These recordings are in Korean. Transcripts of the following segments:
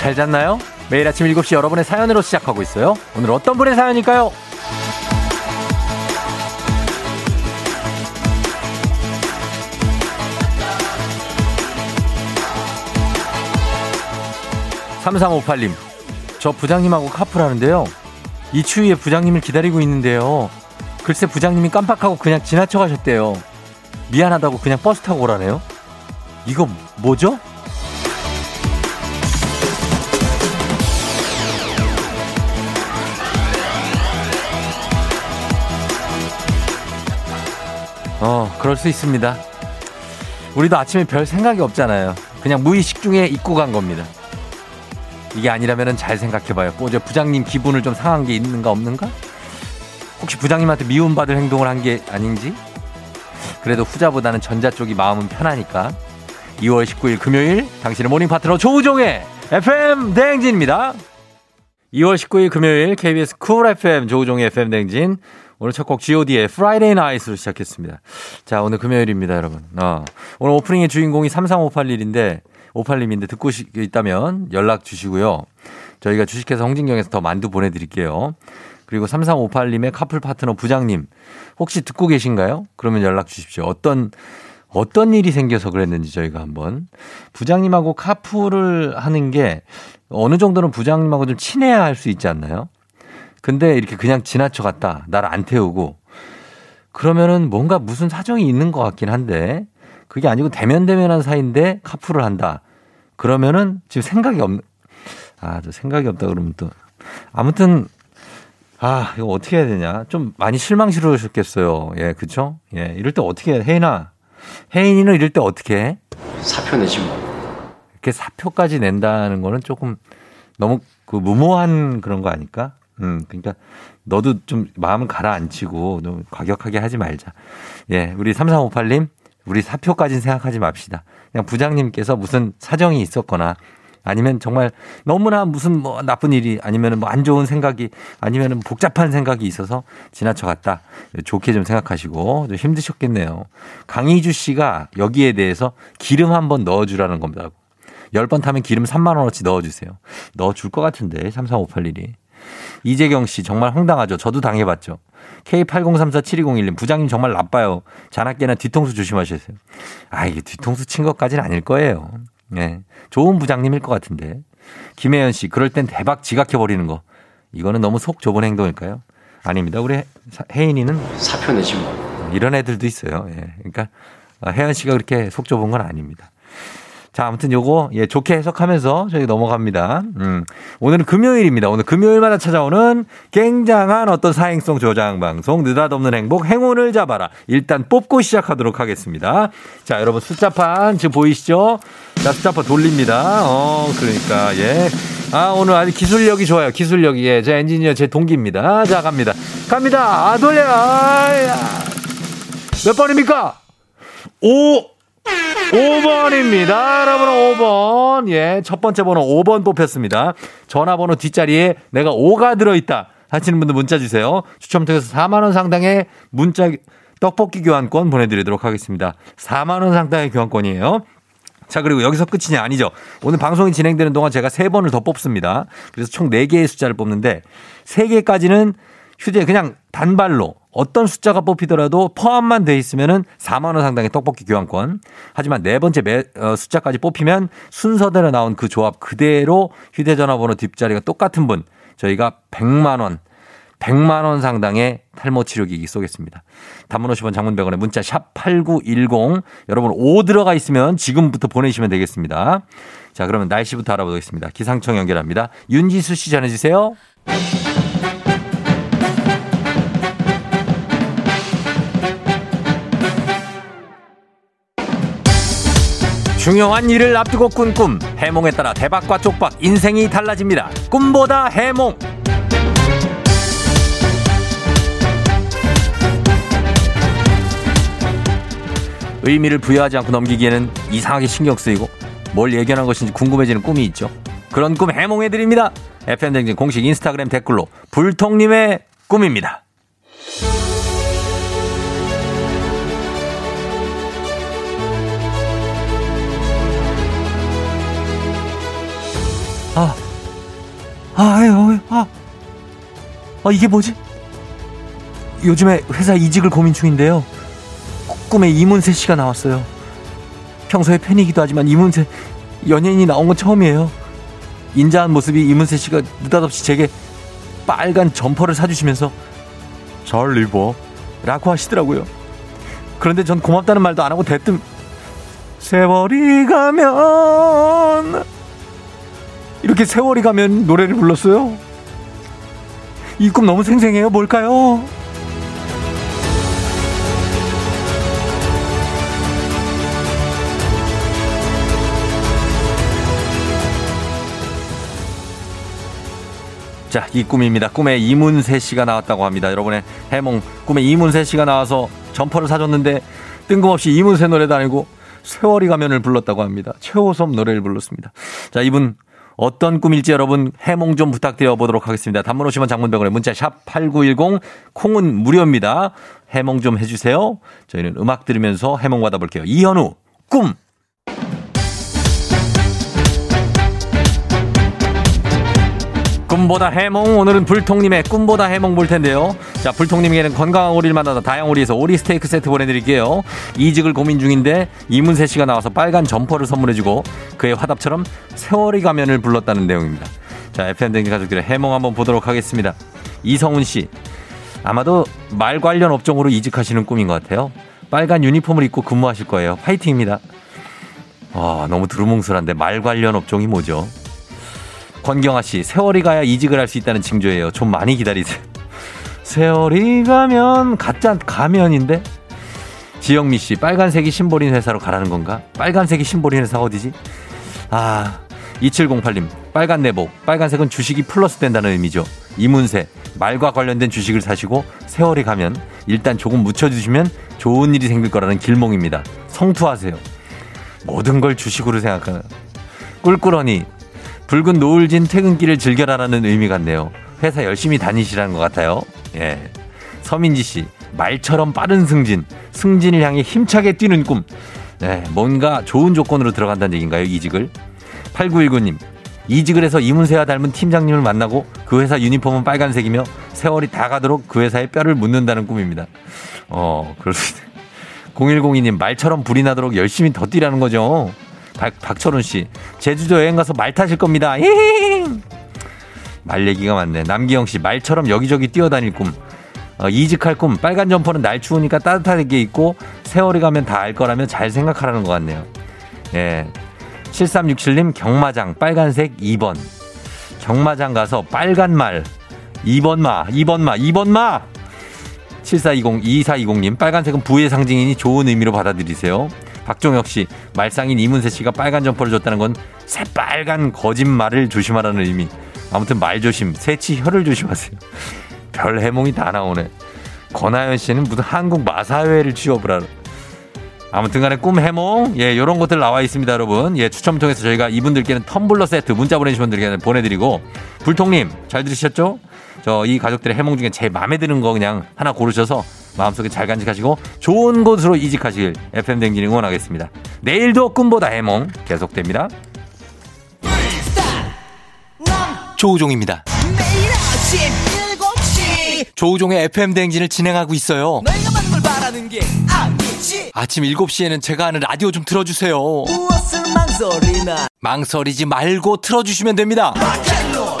잘 잤나요? 매일 아침 7시 여러분의 사연으로 시작하고 있어요. 오늘 어떤 분의 사연일까요? 3358님, 저 부장님하고 카풀하는데요. 이 추위에 부장님을 기다리고 있는데요. 글쎄 부장님이 깜빡하고 그냥 지나쳐 가셨대요. 미안하다고 그냥 버스 타고 오라네요. 이거 뭐죠? 어, 그럴 수 있습니다. 우리도 아침에 별 생각이 없잖아요. 그냥 무의식 중에 입고 간 겁니다. 이게 아니라면 잘 생각해봐요. 뭐, 저 부장님 기분을 좀 상한 게 있는가 없는가? 혹시 부장님한테 미움받을 행동을 한 게 아닌지? 그래도 후자보다는 전자 쪽이 마음은 편하니까. 2월 19일 금요일 당신의 모닝 파트너 조우종의 FM 대행진입니다. 2월 19일 금요일 KBS 쿨 FM 조우종의 FM 대행진. 오늘 첫 곡 G.O.D의 Friday Night으로 시작했습니다. 자, 오늘 금요일입니다, 여러분. 어, 오늘 오프닝의 주인공이 33581인데, 58님인데 듣고 있다면 연락 주시고요. 저희가 주식회사 홍진경에서 더 만두 보내드릴게요. 그리고 3358님의 카풀 파트너 부장님, 혹시 듣고 계신가요? 그러면 연락 주십시오. 어떤, 어떤 일이 생겨서 그랬는지 저희가 한번. 부장님하고 카풀을 하는 게 어느 정도는 부장님하고 좀 친해야 할 수 있지 않나요? 근데 이렇게 그냥 지나쳐 갔다. 나를 안 태우고. 그러면은 뭔가 무슨 사정이 있는 것 같긴 한데 그게 아니고 대면대면한 사이인데 카풀을 한다. 그러면은 지금 생각이 없는, 아, 저 생각이 없다 그러면 또. 아무튼 아, 이거 어떻게 해야 되냐. 좀 많이 실망스러우셨겠어요. 예, 그쵸? 예, 이럴 때 어떻게 해? 혜인아. 혜인이는 이럴 때 어떻게 해? 사표 내지 뭐. 이렇게 사표까지 낸다는 거는 조금 너무 그 무모한 그런 거 아닐까? 음, 그러니까 너도 좀 마음을 가라앉히고 너무 과격하게 하지 말자. 예, 우리 3358님, 우리 사표까지는 생각하지 맙시다. 그냥 부장님께서 무슨 사정이 있었거나 아니면 정말 너무나 무슨 뭐 나쁜 일이 아니면 뭐 안 좋은 생각이 아니면 복잡한 생각이 있어서 지나쳐 갔다. 좋게 좀 생각하시고 좀 힘드셨겠네요. 강희주 씨가 여기에 대해서 기름 한번 넣어주라는 겁니다. 10번 타면 기름 3만원어치 넣어주세요. 넣어줄 것 같은데, 3358일이. 이재경 씨, 정말 황당하죠. 저도 당해봤죠. K80347201님, 부장님 정말 나빠요. 자나깨나 뒤통수 조심하셔야돼요 아, 이게 뒤통수 친 것까지는 아닐 거예요. 네. 좋은 부장님일 것 같은데. 김혜연 씨, 그럴 땐 대박 지각해버리는 거. 이거는 너무 속 좁은 행동일까요? 아닙니다. 우리 혜인이는. 사표 내지 뭐. 이런 애들도 있어요. 예. 그러니까 혜연 씨가 그렇게 속 좁은 건 아닙니다. 자, 아무튼 요거, 예, 좋게 해석하면서 저희 넘어갑니다. 음. 오늘은 금요일입니다. 오늘 금요일마다 찾아오는 굉장한 어떤 사행성 조장 방송, 느닷없는 행복, 행운을 잡아라. 일단 뽑고 시작하도록 하겠습니다. 자, 여러분 숫자판 지금 보이시죠? 자, 숫자판 돌립니다. 어, 그러니까, 예. 아, 오늘 아주 기술력이 좋아요. 기술력이. 예, 제 엔지니어 제 동기입니다. 자, 갑니다. 갑니다. 아, 돌려. 몇 번입니까? 오! 5번입니다. 여러분 5번. 예, 첫 번째 번호 5번 뽑혔습니다. 전화번호 뒷자리에 내가 5가 들어있다. 하시는 분들 문자 주세요. 추첨 통해서 4만원 상당의 문자, 떡볶이 교환권 보내드리도록 하겠습니다. 4만원 상당의 교환권이에요. 자, 그리고 여기서 끝이냐? 아니죠. 오늘 방송이 진행되는 동안 제가 3번을 더 뽑습니다. 그래서 총 4개의 숫자를 뽑는데 3개까지는 휴대 그냥 단발로 어떤 숫자가 뽑히더라도 포함만 돼 있으면은 4만 원 상당의 떡볶이 교환권. 하지만 네 번째 매, 어, 숫자까지 뽑히면 순서대로 나온 그 조합 그대로 휴대전화 번호 뒷자리가 똑같은 분 저희가 100만 원 100만 원 상당의 탈모 치료기기 쏘겠습니다. 단문 50원 장문 100원에 문자 샵 8910 여러분 5 들어가 있으면 지금부터 보내시면 되겠습니다. 자, 그러면 날씨부터 알아보겠습니다. 기상청 연결합니다. 윤지수 씨 전해 주세요. 중요한 일을 앞두고 꾼 꿈. 해몽에 따라 대박과 쪽박, 인생이 달라집니다. 꿈보다 해몽. 의미를 부여하지 않고 넘기기에는 이상하게 신경 쓰이고 뭘 예견한 것인지 궁금해지는 꿈이 있죠. 그런 꿈 해몽해드립니다. FM댕진 공식 인스타그램 댓글로 불통님의 꿈입니다. 아, 아, 아유, 아, 아, 이게 뭐지? 요즘에 회사 이직을 고민 중인데요. 꿈에 이문세 씨가 나왔어요. 평소에 팬이기도 하지만 이문세 연예인이 나온 건 처음이에요. 인자한 모습이 이문세 씨가 느닷없이 제게 빨간 점퍼를 사주시면서 잘 입어 라고 하시더라고요. 그런데 전 고맙다는 말도 안 하고 대뜸 세월이 가면 이렇게 세월이 가면 노래를 불렀어요. 이 꿈 너무 생생해요. 뭘까요? 자, 이 꿈입니다. 꿈에 이문세 씨가 나왔다고 합니다. 여러분의 해몽. 꿈에 이문세 씨가 나와서 점퍼를 사줬는데 뜬금없이 이문세 노래도 아니고 세월이 가면을 불렀다고 합니다. 최호섭 노래를 불렀습니다. 자, 이분 어떤 꿈일지 여러분 해몽 좀 부탁드려 보도록 하겠습니다. 단문 오시면 장문병원에 문자 샵 8910 콩은 무료입니다. 해몽 좀 해주세요. 저희는 음악 들으면서 해몽 받아볼게요. 이현우 꿈 꿈보다 해몽 오늘은 불통님의 꿈보다 해몽 볼 텐데요. 자 불통님에게는 건강한 오리를 만나다 다양오리에서 오리 스테이크 세트 보내드릴게요. 이직을 고민 중인데 이문세 씨가 나와서 빨간 점퍼를 선물해주고 그의 화답처럼 세월이 가면을 불렀다는 내용입니다. 자 FM 댕지 가족들의 해몽 한번 보도록 하겠습니다. 이성훈 씨 아마도 말 관련 업종으로 이직하시는 꿈인 것 같아요. 빨간 유니폼을 입고 근무하실 거예요. 파이팅입니다. 아 너무 두루뭉술한데 말 관련 업종이 뭐죠? 권경아 씨, 세월이 가야 이직을 할 수 있다는 징조예요. 좀 많이 기다리세요. 세월이 가면 가짜 가면인데? 지영미 씨, 빨간색이 심볼인 회사로 가라는 건가? 빨간색이 심볼인 회사 어디지? 아, 2708님, 빨간 내복, 빨간색은 주식이 플러스 된다는 의미죠. 이문세, 말과 관련된 주식을 사시고 세월이 가면 일단 조금 묻혀주시면 좋은 일이 생길 거라는 길몽입니다. 성투하세요. 모든 걸 주식으로 생각하는. 꿀꿀하니 붉은 노을진 퇴근길을 즐겨라라는 의미 같네요. 회사 열심히 다니시라는 것 같아요. 예. 서민지 씨, 말처럼 빠른 승진, 승진을 향해 힘차게 뛰는 꿈. 네, 뭔가 좋은 조건으로 들어간다는 얘기인가요, 이직을? 8919님, 이직을 해서 이문세와 닮은 팀장님을 만나고 그 회사 유니폼은 빨간색이며 세월이 다 가도록 그 회사에 뼈를 묻는다는 꿈입니다. 어, 있네. 0102님, 말처럼 불이 나도록 열심히 더 뛰라는 거죠. 박, 박철훈 씨, 제주도 여행 가서 말 타실 겁니다. 히히히. 말 얘기가 많네. 남기영 씨, 말처럼 여기저기 뛰어다닐 꿈. 어, 이직할 꿈. 빨간 점퍼는 날 추우니까 따뜻하게 입고 세월이 가면 다 알 거라면 잘 생각하라는 것 같네요. 예. 7367님, 경마장, 빨간색 2번. 경마장 가서 빨간 말. 2번 마, 2번 마, 2번 마! 7420, 2420님, 빨간색은 부의 상징이니 좋은 의미로 받아들이세요. 박종혁 씨, 말상인 이문세 씨가 빨간 점퍼를 줬다는 건 새빨간 거짓말을 조심하라는 의미. 아무튼 말 조심, 세 치 혀를 조심하세요. 별 해몽이 다 나오네. 권하연 씨는 무슨 한국 마사회를 취업을 하러. 아무튼 간에 꿈 해몽, 예, 요런 것들 나와 있습니다, 여러분. 예, 추첨 통해서 저희가 이분들께는 텀블러 세트 문자 보내주신 분들께 보내드리고, 불통님, 잘 들으셨죠? 저 이 가족들의 해몽 중에 제일 마음에 드는 거 그냥 하나 고르셔서 마음속에 잘 간직하시고 좋은 곳으로 이직하시길 FM 댕진이 응원하겠습니다. 내일도 꿈보다 해몽 계속됩니다. 조우종입니다. 매일 아침 7시 조우종의 FM 댕진을 진행하고 있어요. 내가 받는 걸 바라는 게 아니지 아침 7시에는 제가 하는 라디오 좀 틀어주세요. 무엇을 망설이나 망설이지 말고 틀어주시면 됩니다. 락앤롤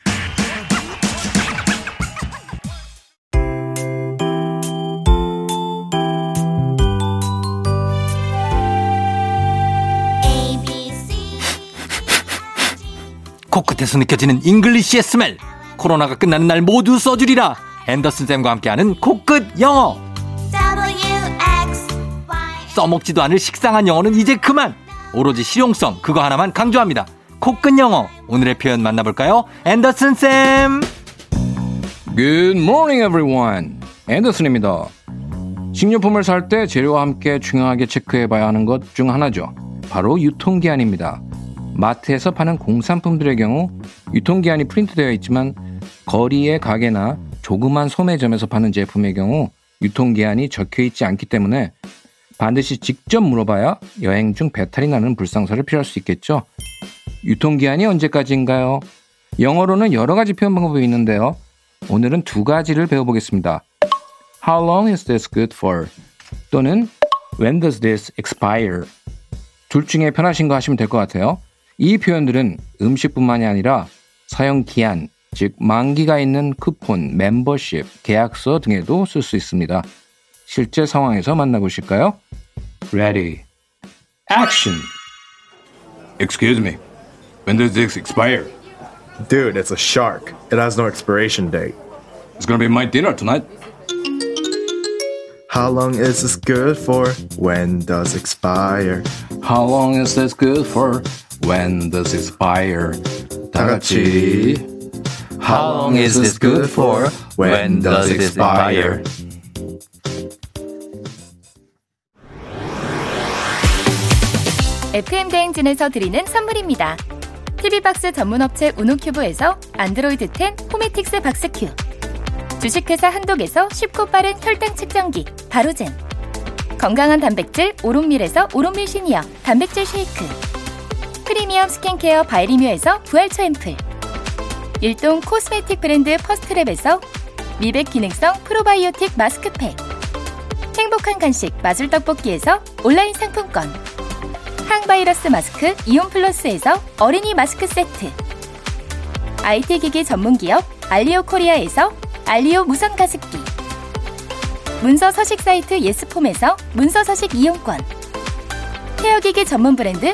코끝에서 느껴지는 English의 smell 코로나가 끝나는 날 모두 써주리라 앤더슨 쌤과 함께하는 코끝 영어 써먹지도 않을 식상한 영어는 이제 그만 오로지 실용성 그거 하나만 강조합니다 코끝 영어 오늘의 표현 만나볼까요 앤더슨 쌤 Good morning, everyone. 앤더슨입니다. 식료품을 살 때 재료와 함께 중요하게 체크해 봐야 하는 것 중 하나죠. 바로 유통기한입니다. 마트에서 파는 공산품들의 경우 유통기한이 프린트되어 있지만 거리의 가게나 조그만 소매점에서 파는 제품의 경우 유통기한이 적혀 있지 않기 때문에 반드시 직접 물어봐야 여행 중 배탈이 나는 불상사를 피할 수 있겠죠. 유통기한이 언제까지인가요? 영어로는 여러 가지 표현 방법이 있는데요. 오늘은 두 가지를 배워보겠습니다. How long is this good for? 또는 When does this expire? 둘 중에 편하신 거 하시면 될 것 같아요. 이 표현들은 음식뿐만이 아니라 사용 기한, 즉 만기가 있는 쿠폰, 멤버십, 계약서 등에도 쓸 수 있습니다. 실제 상황에서 만나보실까요? Ready. Action. Excuse me. When does this expire? Dude, it's a shark. It has no expiration date. It's gonna be my dinner tonight. How long is this good for? When does expire? How long is this good for? When does it expire? 다 같이. How long is this good for? When does it expire? FM 대행진에서 드리는 선물입니다. TV박스 전문 업체 우노큐브에서 안드로이드 10 호메틱스 박스큐 주식회사 한독에서 쉽고 빠른 혈당 측정기 바로젠 건강한 단백질 오롯밀에서 오롯밀 시니어 단백질 쉐이크 프리미엄 스킨케어 바이리뮤에서 부활초 앰플. 일동 코스메틱 브랜드 퍼스트랩에서 미백 기능성 프로바이오틱 마스크팩. 행복한 간식 마술 떡볶이에서 온라인 상품권. 항바이러스 마스크 이온 플러스에서 어린이 마스크 세트. IT 기기 전문 기업 알리오 코리아에서 알리오 무선 가습기. 문서 서식 사이트 예스폼에서 문서 서식 이용권. 헤어기기 전문 브랜드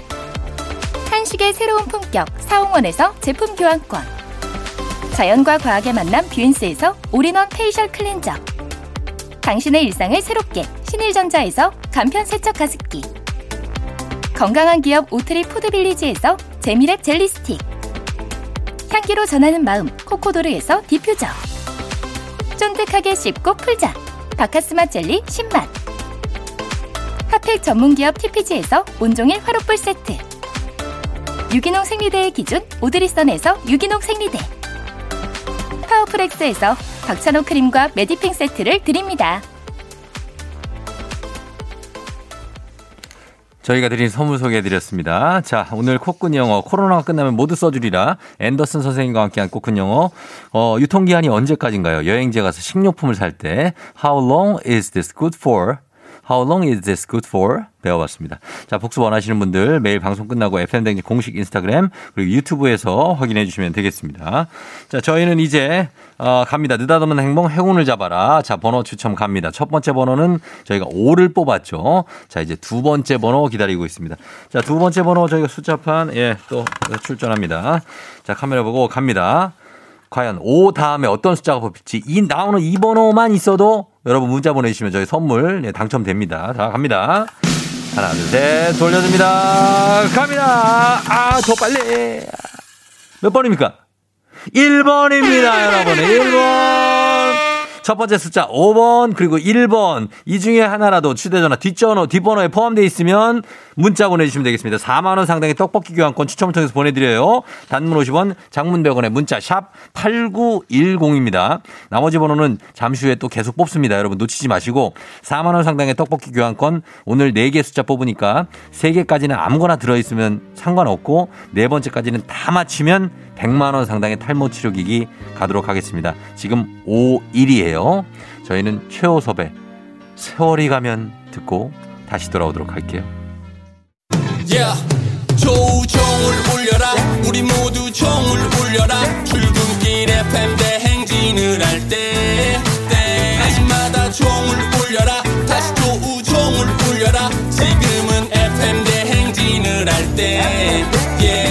한식의 새로운 품격 사홍원에서 제품 교환권. 자연과 과학의 만남 뷰인스에서 올인원 페이셜 클렌저. 당신의 일상을 새롭게 신일전자에서 간편 세척 가습기. 건강한 기업 오트리 푸드빌리지에서 재미랩 젤리 스틱. 향기로 전하는 마음 코코도르에서 디퓨저. 쫀득하게 씹고 풀자. 박카스맛 젤리 10만 핫팩 전문기업 TPG에서 온종일 화롯불 세트 유기농 생리대의 기준 오드리선에서 유기농 생리대 파워프렉스에서 박찬호 크림과 메디핑 세트를 드립니다. 저희가 드린 선물 소개해드렸습니다. 자, 오늘 코끝 영어 코로나가 끝나면 모두 써주리라 앤더슨 선생님과 함께한 코끝 영어 어, 유통기한이 언제까지인가요? 여행지에 가서 식료품을 살 때 How long is this good for? How long is this good for? 배워봤습니다. 자, 복습 원하시는 분들 매일 방송 끝나고 FM댕지 공식 인스타그램 그리고 유튜브에서 확인해 주시면 되겠습니다. 자, 저희는 이제 어, 갑니다. 느닷없는 행동 행운을 잡아라. 자, 번호 추첨 갑니다. 첫 번째 번호는 저희가 5를 뽑았죠. 자, 이제 두 번째 번호 기다리고 있습니다. 자, 두 번째 번호 저희가 숫자판 예, 또 출전합니다. 자, 카메라 보고 갑니다. 과연 5 다음에 어떤 숫자가 뽑힐지 이 나오는 2번호만 있어도 여러분 문자 보내주시면 저희 선물 네, 당첨됩니다. 자, 갑니다. 하나, 둘, 셋, 돌려줍니다. 갑니다. 아, 더 빨리. 몇 번입니까? 1번입니다, 여러분. 1번. 첫 번째 숫자 5번 그리고 1번 이 중에 하나라도 휴대전화 뒷전화 뒷번호에 포함되어 있으면 문자 보내주시면 되겠습니다. 4만 원 상당의 떡볶이 교환권 추첨을 통해서 보내드려요. 단문 50원, 장문 100원에 문자 샵 8910입니다. 나머지 번호는 잠시 후에 또 계속 뽑습니다. 여러분 놓치지 마시고 4만 원 상당의 떡볶이 교환권 오늘 4개 숫자 뽑으니까 3개까지는 아무거나 들어있으면 상관없고 네 번째까지는 다 맞히면 100만 원 상당의 탈모 치료기기 가도록 하겠습니다. 지금 5일이에요. 저희는 최호섭의 세월이 가면 듣고 다시 돌아오도록 할게요. Yeah. 조우종을 울려라 우리 모두 종을 울려라 출근길 FM 대행진을 할 때 때마다 종을 울려라 다시 조우종을 울려라 지금은 FM 대행진을 할 때 yeah.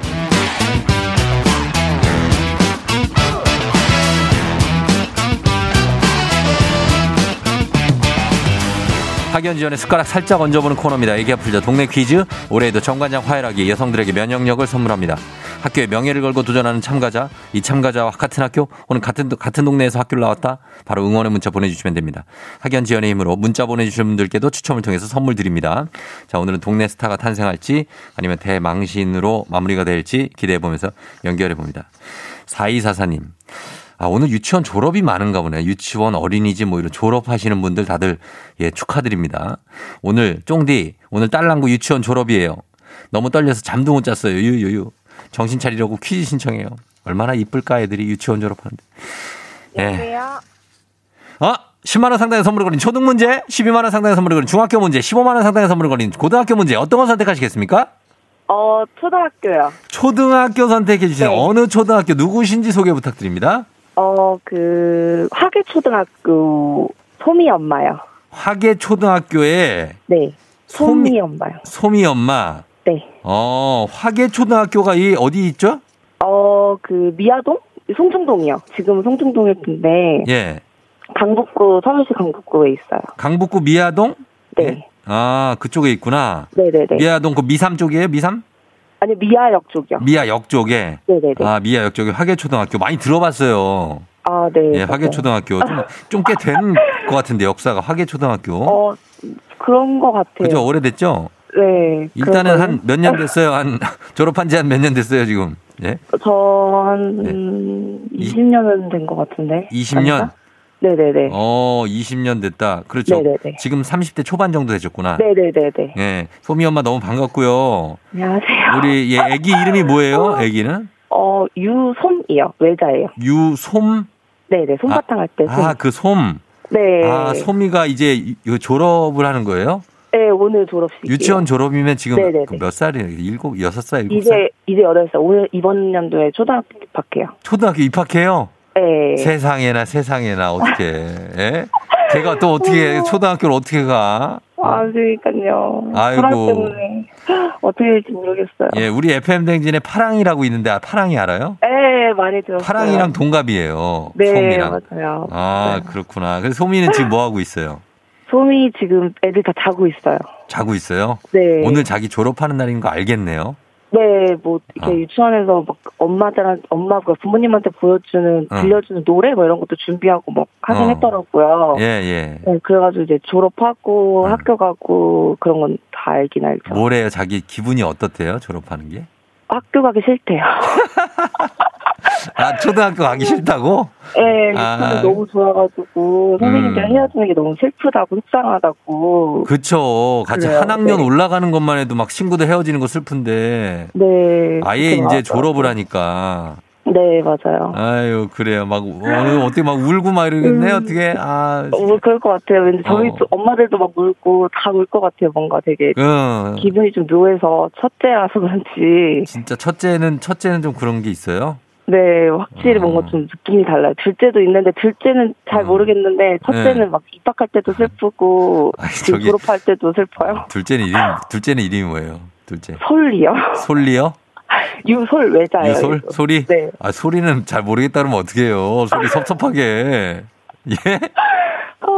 학연 지연의 숟가락 살짝 얹어보는 코너입니다. 애기야 풀자 동네 퀴즈. 올해에도 정관장 화해락이 여성들에게 면역력을 선물합니다. 학교에 명예를 걸고 도전하는 참가자, 이 참가자와 같은 학교, 혹은 같은, 같은 동네에서 학교를 나왔다, 바로 응원의 문자 보내주시면 됩니다. 학연 지연의 힘으로 문자 보내주신 분들께도 추첨을 통해서 선물 드립니다. 자, 오늘은 동네 스타가 탄생할지, 아니면 대망신으로 마무리가 될지 기대해보면서 연결해봅니다. 4244님. 아, 오늘 유치원 졸업이 많은가 보네. 유치원, 어린이집 뭐 이런 졸업하시는 분들 다들 예, 축하드립니다. 오늘 쫑디, 오늘 딸랑구 유치원 졸업이에요. 너무 떨려서 잠도 못 잤어요. 유유유. 정신 차리려고 퀴즈 신청해요. 얼마나 이쁠까 애들이 유치원 졸업하는데. 예. 어? 10만 원 상당의 선물을 거린 초등 문제, 12만 원 상당의 선물을 거린 중학교 문제, 15만 원 상당의 선물을 거린 고등학교 문제 어떤 거 선택하시겠습니까? 어, 초등학교요. 초등학교 선택해 주세요. 네. 어느 초등학교 누구신지 소개 부탁드립니다. 어, 그, 화계초등학교 소미 엄마요. 화계 초등학교에 네. 소미- 소미 엄마요. 소미 엄마. 네. 어, 화계 초등학교가 이 어디 있죠? 어, 그, 미아동? 송중동이요. 지금 송중동에 있는데, 예. 강북구, 서울시 강북구에 있어요. 강북구 미아동? 네. 아, 그쪽에 있구나. 네네네. 미아동 그 미삼 쪽이에요? 미삼? 아니, 미아역 쪽이요. 미아역 쪽에. 네네네. 아, 미아역 쪽에 화계초등학교 많이 들어봤어요. 아, 네. 예, 화계초등학교. 좀, 좀꽤 된 것 같은데, 역사가 화계초등학교. 어, 그런 것 같아요. 그죠? 오래됐죠? 네. 일단은 한 몇 년 됐어요? 한, 졸업한 지 한 몇 년 됐어요, 지금? 예? 저, 한, 20년은 된 것 같은데. 20년? 아닌가? 네네네. 어, 20년 됐다. 그렇죠. 네네네. 지금 30대 초반 정도 되셨구나. 네네네네. 예. 소미 엄마 너무 반갑고요. 안녕하세요. 우리, 예, 애기 이름이 뭐예요? 애기는? 어, 유솜이요. 외자예요. 유솜? 네네. 솜사탕 할 때. 솜. 아, 그 솜. 네. 아, 소미가 이제 졸업을 하는 거예요? 네, 오늘 졸업식. 유치원 졸업이면 지금 네네네. 그몇 살이에요? 일곱, 여섯 살, 일곱 살? 이제, 이제 8살. 오늘 이번 연도에 초등학교 입학해요. 초등학교 입학해요? 네. 세상에나 세상에나 어떻게? 예? 걔가 또 어떻게 초등학교를 어떻게 가? 아, 그러니까요. 아이고. 불안 때문에 어떻게 될지 모르겠어요. 예, 우리 FM 댕진에 파랑이라고 있는데 아, 파랑이 알아요? 네, 많이 들었어요. 파랑이랑 동갑이에요. 네, 소미랑. 맞아요. 아, 네. 그렇구나. 그래서 소미는 지금 뭐 하고 있어요? 솜이 지금 애들 다 자고 있어요. 자고 있어요? 네. 오늘 자기 졸업하는 날인 거 알겠네요. 네, 뭐 이렇게 어. 유치원에서 막 엄마들한 엄마가 부모님한테 보여주는 어. 들려주는 노래 뭐 이런 것도 준비하고 막 하긴 어. 했더라고요. 예, 예. 네, 그래가지고 이제 졸업하고 음. 학교 가고 그런 건 다 알긴 알죠. 뭐래요? 자기 기분이 어떻대요? 졸업하는 게? 학교 가기 싫대요. 아, 초등학교 가기 싫다고? 네, 아. 너무 좋아가지고 선생님들 음. 헤어지는 게 너무 슬프다고 속상하다고. 그쵸. 같이 그래요. 한 학년 네. 올라가는 것만 해도 막 친구들 헤어지는 거 슬픈데. 네. 아예 이제 졸업을 나왔더라고요. 하니까. 네, 맞아요. 아유, 그래요. 막, 어, 어떻게 막 울고 막 이러겠네, 어떻게. 아, 어, 뭐 그럴 것 같아요. 왠지 저희 어. 도 엄마들도 막 울고 다 울 것 같아요. 뭔가 되게 응. 기분이 좀 묘해서 첫째라서 그런지 진짜 첫째는, 첫째는 좀 그런 게 있어요? 네 확실히 어. 뭔가 좀 느낌이 달라요. 둘째도 있는데 둘째는 잘 음. 모르겠는데 첫째는 막 입학할 때도 슬프고 아니, 저기- 졸업할 때도 슬퍼요. 둘째는 이름, 둘째는 이름이 뭐예요? 둘째. 솔리요. 솔리요? 유솔 외자예요. 유솔? 이거. 소리? 네. 아, 소리는 잘 모르겠다 그러면 어떡해요. 소리 섭섭하게. 예?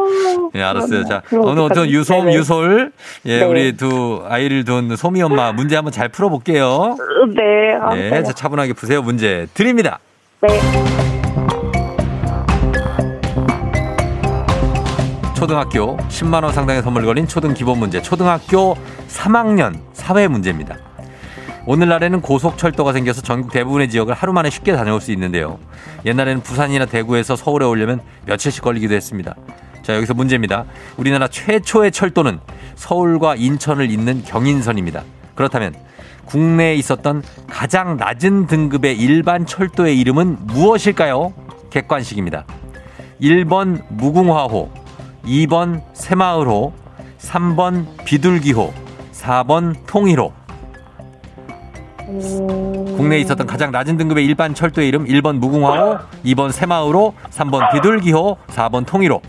어, 예, 알았어요. 자, 오늘 어떤? 유솜, 네네. 유솔. 예, 네. 우리 두 아이를 둔 소미 엄마 문제 한번 잘 풀어볼게요. 네. 아, 예, 네. 자, 차분하게 푸세요. 문제 드립니다. 네. 초등학교 10만 원 상당의 선물 걸린 초등 기본 문제. 초등학교 3학년 사회 문제입니다. 오늘날에는 고속철도가 생겨서 전국 대부분의 지역을 하루 만에 쉽게 다녀올 수 있는데요. 옛날에는 부산이나 대구에서 서울에 오려면 며칠씩 걸리기도 했습니다. 자, 여기서 문제입니다. 우리나라 최초의 철도는 서울과 인천을 잇는 경인선입니다. 그렇다면 국내에 있었던 가장 낮은 등급의 일반 철도의 이름은 무엇일까요? 객관식입니다. 1번 무궁화호, 2번 새마을호, 3번 비둘기호, 4번 통일호. 음, 국내에 있었던 가장 낮은 등급의 일반 철도의 이름 1번 무궁화호, 2번 새마을호, 3번 비둘기호, 4번 통일호.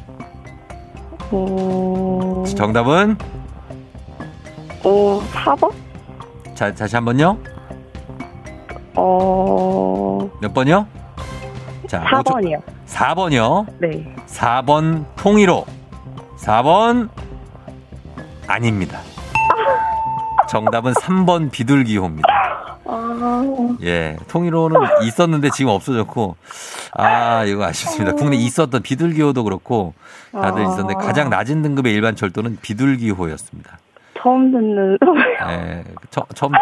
음, 정답은 어, 4번? 자, 다시 한 번요. 어, 몇 번요? 자, 4번이요. 4번이요. 네. 4번 통일호. 4번 아닙니다. 정답은 3번 비둘기호입니다. 아, 예, 통일호는 있었는데 지금 없어졌고, 아, 이거 아쉽습니다. 국내 있었던 비둘기호도 그렇고, 다들 아. 있었는데 가장 낮은 등급의 일반 철도는 비둘기호였습니다. 처음 듣는. 예, 처, 처음,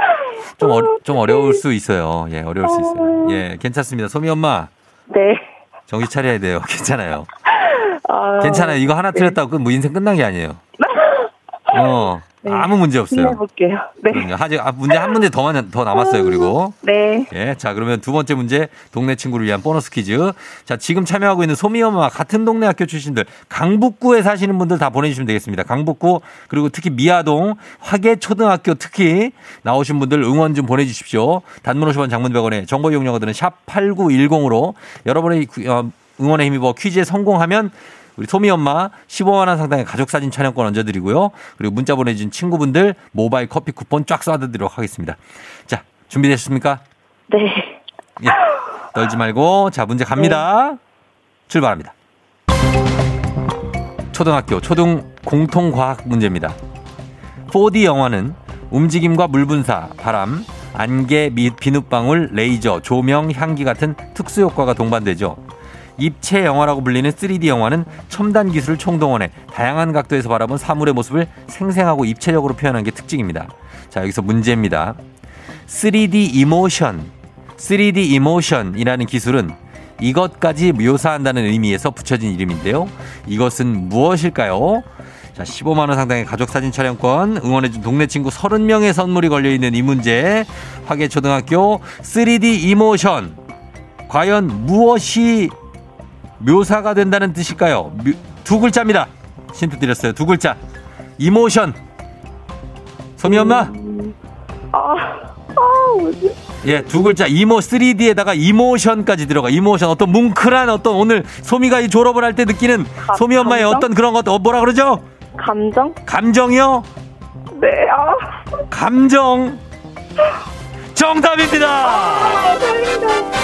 좀, 어, 좀 어려울 수 있어요. 예, 어려울 수 있어요. 예, 괜찮습니다. 소미 엄마, 네. 정신 차려야 돼요. 괜찮아요. 아, 괜찮아요. 이거 하나 틀렸다고 끝, 뭐 인생 끝난 게 아니에요. 어, 네. 아무 문제 없어요. 힘내볼게요. 네. 그럼요. 하지, 아, 문제 한 문제 더, 많- 더 남았어요. 그리고. 네. 예, 자 그러면 두 번째 문제 동네 친구를 위한 보너스 퀴즈. 자 지금 참여하고 있는 소미엄마 같은 동네 학교 출신들 강북구에 사시는 분들 다 보내주시면 되겠습니다. 강북구 그리고 특히 미아동 화계 초등학교 특히 나오신 분들 응원 좀 보내주십시오. 단문 50원 장문 100원에 정보 이용료들은 샵 8910으로 여러분의 구- 어, 응원에 힘입어 퀴즈에 성공하면 우리 소미 엄마 15만 원 상당의 가족 사진 촬영권 얹어드리고요. 그리고 문자 보내준 친구분들 모바일 커피 쿠폰 쫙 쏴드리도록 하겠습니다. 자 준비되셨습니까? 네. 예. 떨지 말고 자 문제 갑니다. 출발합니다. 초등학교 초등 공통 과학 문제입니다. 4D 영화는 움직임과 물 분사, 바람, 안개 및 비눗방울, 레이저, 조명, 향기 같은 특수 효과가 동반되죠. 입체 영화라고 불리는 3D 영화는 첨단 기술을 총동원해 다양한 각도에서 바라본 사물의 모습을 생생하고 입체적으로 표현한 게 특징입니다. 자, 여기서 문제입니다. 3D 이모션, 3D 이모션이라는 기술은 이것까지 묘사한다는 의미에서 붙여진 이름인데요. 이것은 무엇일까요? 자, 15만원 상당의 가족 사진 촬영권, 응원해준 동네 친구 30명의 선물이 걸려있는 이 문제. 화계초등학교 3D 이모션. 과연 무엇이 묘사가 된다는 뜻일까요? 묘- 두 글자입니다. 힌트 드렸어요. 두 글자. 이모션. 소미 엄마? 아, 아, 뭐지? 예, 두 글자 이모 3D에다가 이모션까지 들어가. 이모션 어떤 뭉클한 어떤 오늘 소미가 이 졸업을 할 때 느끼는 가- 소미 엄마의 감정? 어떤 그런 것 어, 뭐라 그러죠? 감정? 감정이요? 네, 아. 감정. 정답입니다. 아, 달린다.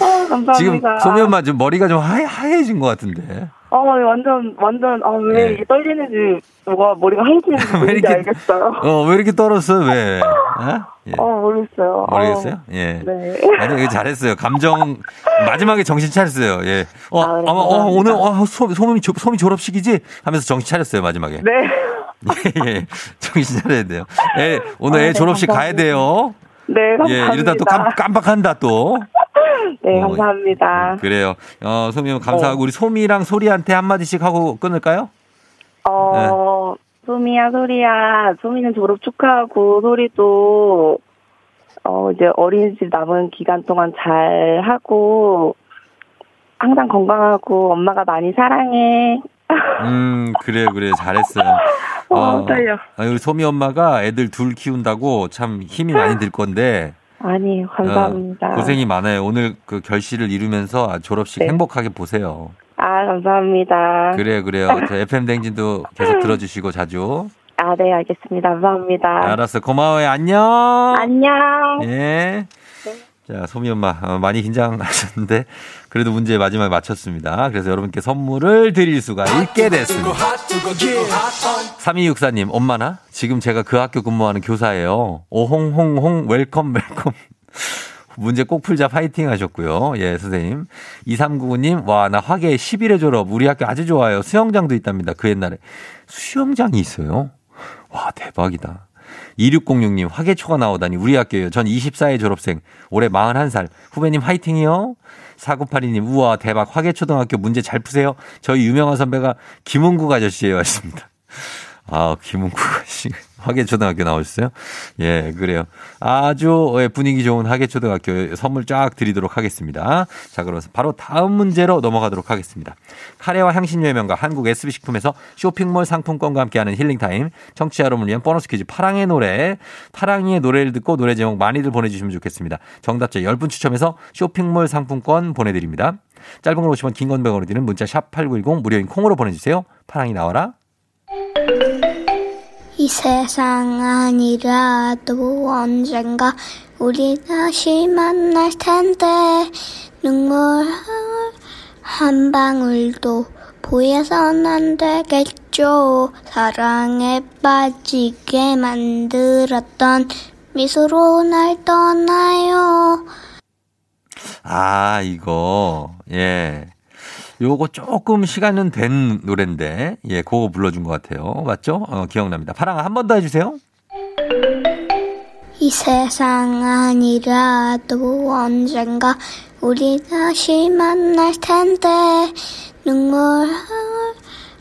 아, 감사합니다. 지금 소미 엄마 좀 머리가 좀 하얘, 하얘진 것 같은데. 아, 완전, 완전, 아, 왜 네. 떨리는지, 뭐가, 머리가 하얘지는지 왜 이렇게- 알겠어요. 어, 왜 이렇게 떨었어요? 왜? 어? 예. 어, 모르겠어요. 모르겠어요? 예. 네. 아니, 잘했어요. 감정, 마지막에 정신 차렸어요. 예. 어, 아, 네, 아마, 어, 감사합니다. 오늘, 어, 소, 소미, 조- 소미 졸업식이지? 하면서 정신 차렸어요, 마지막에. 네. 예, 예. 정신 차려야 돼요. 애, 오늘 아, 애 네, 졸업식 가야 감사합니다. 돼요. 네, 예, 감사합니다. 이러다 또 깜, 깜빡 한다 또. 네, 어, 감사합니다. 그래요. 어, 소미 형 감사하고 네. 우리 소미랑 소리한테 한마디씩 하고 끊을까요? 어, 소미야, 소리야. 소미는 졸업 축하하고, 소리도, 어, 이제 어린이집 남은 기간 동안 잘 하고, 항상 건강하고, 엄마가 많이 사랑해. 음, 그래, 그래. 잘했어요. 어, 떨려. 아니, 우리 소미 엄마가 애들 둘 키운다고 참 힘이 많이 들 건데. 아니, 감사합니다. 어, 고생이 많아요. 오늘 그 결실을 이루면서 졸업식 네. 행복하게 보세요. 아, 감사합니다. 그래요, 그래요. 저 FM 댕진도 계속 들어주시고 자주. 아, 네, 알겠습니다. 감사합니다. 알았어. 고마워요. 안녕. 안녕. 예. 자, 소미 엄마, 어, 많이 긴장하셨는데, 그래도 문제 마지막에 맞췄습니다. 그래서 여러분께 선물을 드릴 수가 있게 됐습니다. 3264님, 엄마나? 지금 제가 그 학교 근무하는 교사예요. 오홍홍홍, welcome, welcome. 문제 꼭 풀자 파이팅 하셨고요. 예, 선생님. 2399님, 와, 나 화계 11회 졸업. 우리 학교 아주 좋아요. 수영장도 있답니다. 그 옛날에. 수영장이 있어요? 와, 대박이다. 2606님, 화계초가 나오다니 우리 학교예요. 전 24회 졸업생. 올해 41살. 후배님 화이팅이요. 4982님, 우와, 대박. 화계초등학교 문제 잘 푸세요. 저희 유명한 선배가 김은국 아저씨예요. 하십니다. 아, 김은국 아저씨. 화계초등학교 나오셨어요? 예, 그래요. 아주 예, 분위기 좋은 화계초등학교 선물 쫙 드리도록 하겠습니다. 자, 그래서 바로 다음 문제로 넘어가도록 하겠습니다. 카레와 향신료의 명가 한국 SB식품에서 쇼핑몰 상품권과 함께하는 힐링타임. 청취자 여러분을 위한 보너스 퀴즈 파랑의 노래. 파랑이의 노래를 듣고 노래 제목 많이들 보내주시면 좋겠습니다. 정답자 10분 추첨해서 쇼핑몰 상품권 보내드립니다. 짧은 걸 오시면 긴건 100원으로 드는 문자 샵 8910 무료인 콩으로 보내주세요. 파랑이 나와라. 이 세상 아니라도 언젠가 우리 다시 만날 텐데. 눈물 한 방울도 보여선 안 되겠죠. 사랑에 빠지게 만들었던 미소로 날 떠나요. 아, 이거, 예. 요거 조금 시간은 된 노래인데, 예, 그거 불러준 것 같아요. 맞죠? 어, 기억납니다. 파랑아, 한 번 더 해주세요. 이 세상 아니라도 언젠가 우리 다시 만날 텐데 눈물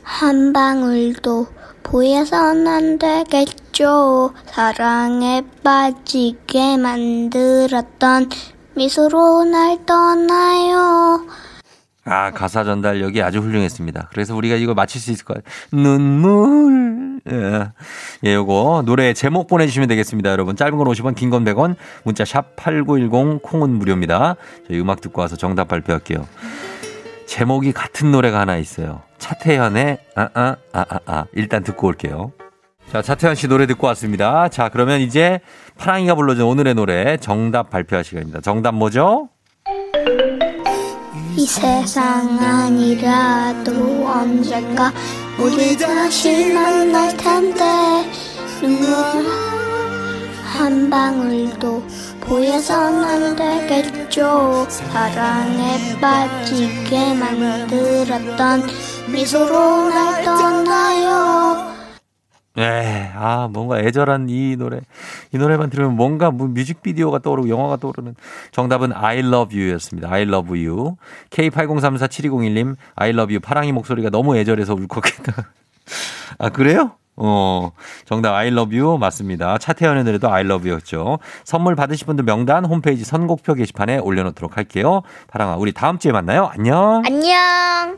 한 방울도 보여선 안 되겠죠 사랑에 빠지게 만들었던 미소로 날 떠나요 아, 가사 전달력이 아주 훌륭했습니다. 그래서 우리가 이걸 맞힐 수 있을 것 같아요. 눈물. 예. 예, 요거 노래 제목 보내주시면 되겠습니다. 여러분. 짧은 건 50원, 긴 건 100원, 문자 샵 8910, 콩은 무료입니다. 저희 음악 듣고 와서 정답 발표할게요. 제목이 같은 노래가 하나 있어요. 차태현의 아, 아, 아, 아, 아. 일단 듣고 올게요. 자, 차태현 씨 노래 듣고 왔습니다. 자, 그러면 이제 파랑이가 불러준 오늘의 노래 정답 발표할 시간입니다. 정답 뭐죠? 이 세상 아니라도 언젠가 우리 다시 만날 텐데. 눈물 한 방울도 보여선 안 되겠죠. 사랑에 빠지게 만들었던 미소로 날 떠나요 네, 아, 뭔가 애절한 이 노래. 이 노래만 들으면 뭔가 뭐 뮤직비디오가 떠오르고 영화가 떠오르는 정답은 I love you 였습니다. I love you. K80347201님, I love you. 파랑이 목소리가 너무 애절해서 울컥했다. 아, 그래요? 어, 정답 I love you 맞습니다. 차태현의 노래도 I love you였죠. 선물 받으실 분들 명단 홈페이지 선곡표 게시판에 올려놓도록 할게요. 파랑아, 우리 다음 주에 만나요. 안녕. 안녕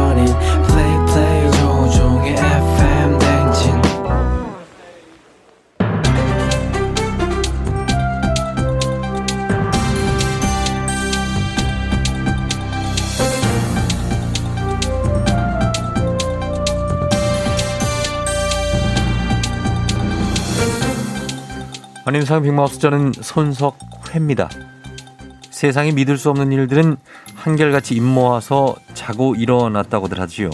안녕하세요. 빅마우스 저는 손석회입니다. 세상에 믿을 수 없는 일들은 한결같이 입 모아서 자고 일어났다고들 하지요.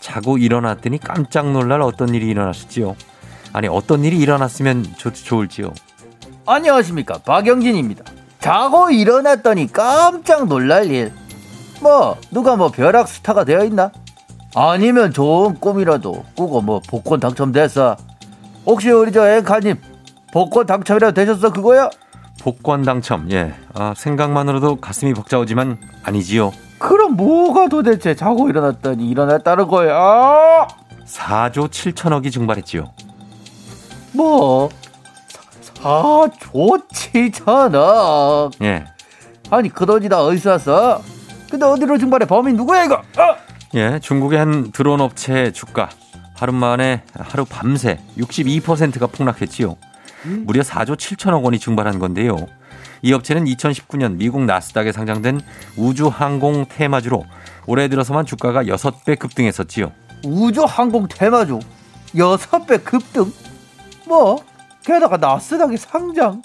자고 일어났더니 깜짝 놀랄 어떤 일이 일어났을지요. 아니 어떤 일이 일어났으면 좋, 좋을지요. 안녕하십니까 박영진입니다. 자고 일어났더니 깜짝 놀랄 일. 뭐 누가 뭐 벼락 스타가 되어 있나? 아니면 좋은 꿈이라도 꾸고 뭐 복권 당첨됐어. 혹시 우리 저 앵카님 복권 당첨이라도 되셨어 그거야? 복권 당첨. 예. 아, 생각만으로도 가슴이 벅차오지만 아니지요. 그럼 뭐가 도대체 자고 일어났더니 일어났다는 거야? 4조 7천억이 증발했지요. 뭐 4조 7천억. 예. 아니 그 돈이 다 어디서 왔어? 근데 어디로 증발해? 범인 누구야 이거? 어? 예, 중국의 한 드론 업체 주가 하루 만에 하루 밤새 62%가 폭락했지요. 무려 4조 7천억 원이 증발한 건데요. 이 업체는 2019년 미국 나스닥에 상장된 우주항공 테마주로 올해 들어서만 주가가 6배 급등했었지요. 우주 항공 테마주 여섯 배 급등? 뭐? 게다가 나스닥에 상장?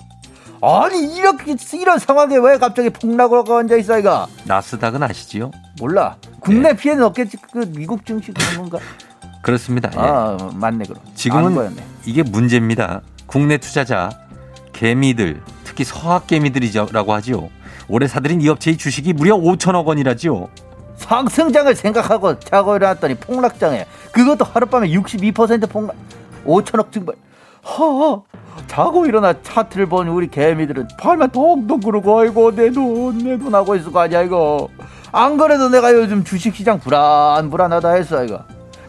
아니 이렇게 이런 상황에 왜 갑자기 폭락을 하고 앉아 있어 이가? 나스닥은 아시지요? 몰라. 국내 피해는 없겠지. 그 미국 증시 그런 건가? 그렇습니다. 예. 아 맞네 그럼. 지금은. 이게 문제입니다. 국내 투자자 개미들 특히 서학 개미들이라고 하지요. 올해 사들인 이 업체의 주식이 무려 5천억 원이라지요. 상승장을 생각하고 자고 일어났더니 폭락장에 그것도 하룻밤에 62% 폭락 5천억 증발 허 자고 일어나 차트를 본 우리 개미들은 팔만 덩덩 구르고 아이고 내 돈 내 돈 하고 있을 거 아니야 이거 안 그래도 내가 요즘 주식시장 불안 불안하다 했어 이거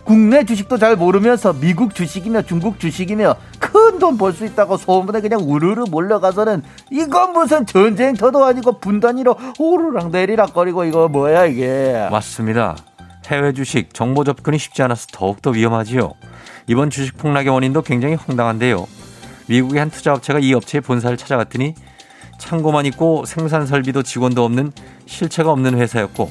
국내 주식도 잘 모르면서 미국 주식이며 중국 주식이며 큰 돈 벌 수 있다고 소문에 그냥 우르르 몰려가서는 이건 무슨 전쟁터도 아니고 분단위로 오르락 내리락 거리고 이거 뭐야 이게 맞습니다. 해외 주식 정보 접근이 쉽지 않아서 더욱더 위험하지요. 이번 주식 폭락의 원인도 굉장히 황당한데요. 미국의 한 투자업체가 이 업체의 본사를 찾아갔더니 창고만 있고 생산 설비도 직원도 없는 실체가 없는 회사였고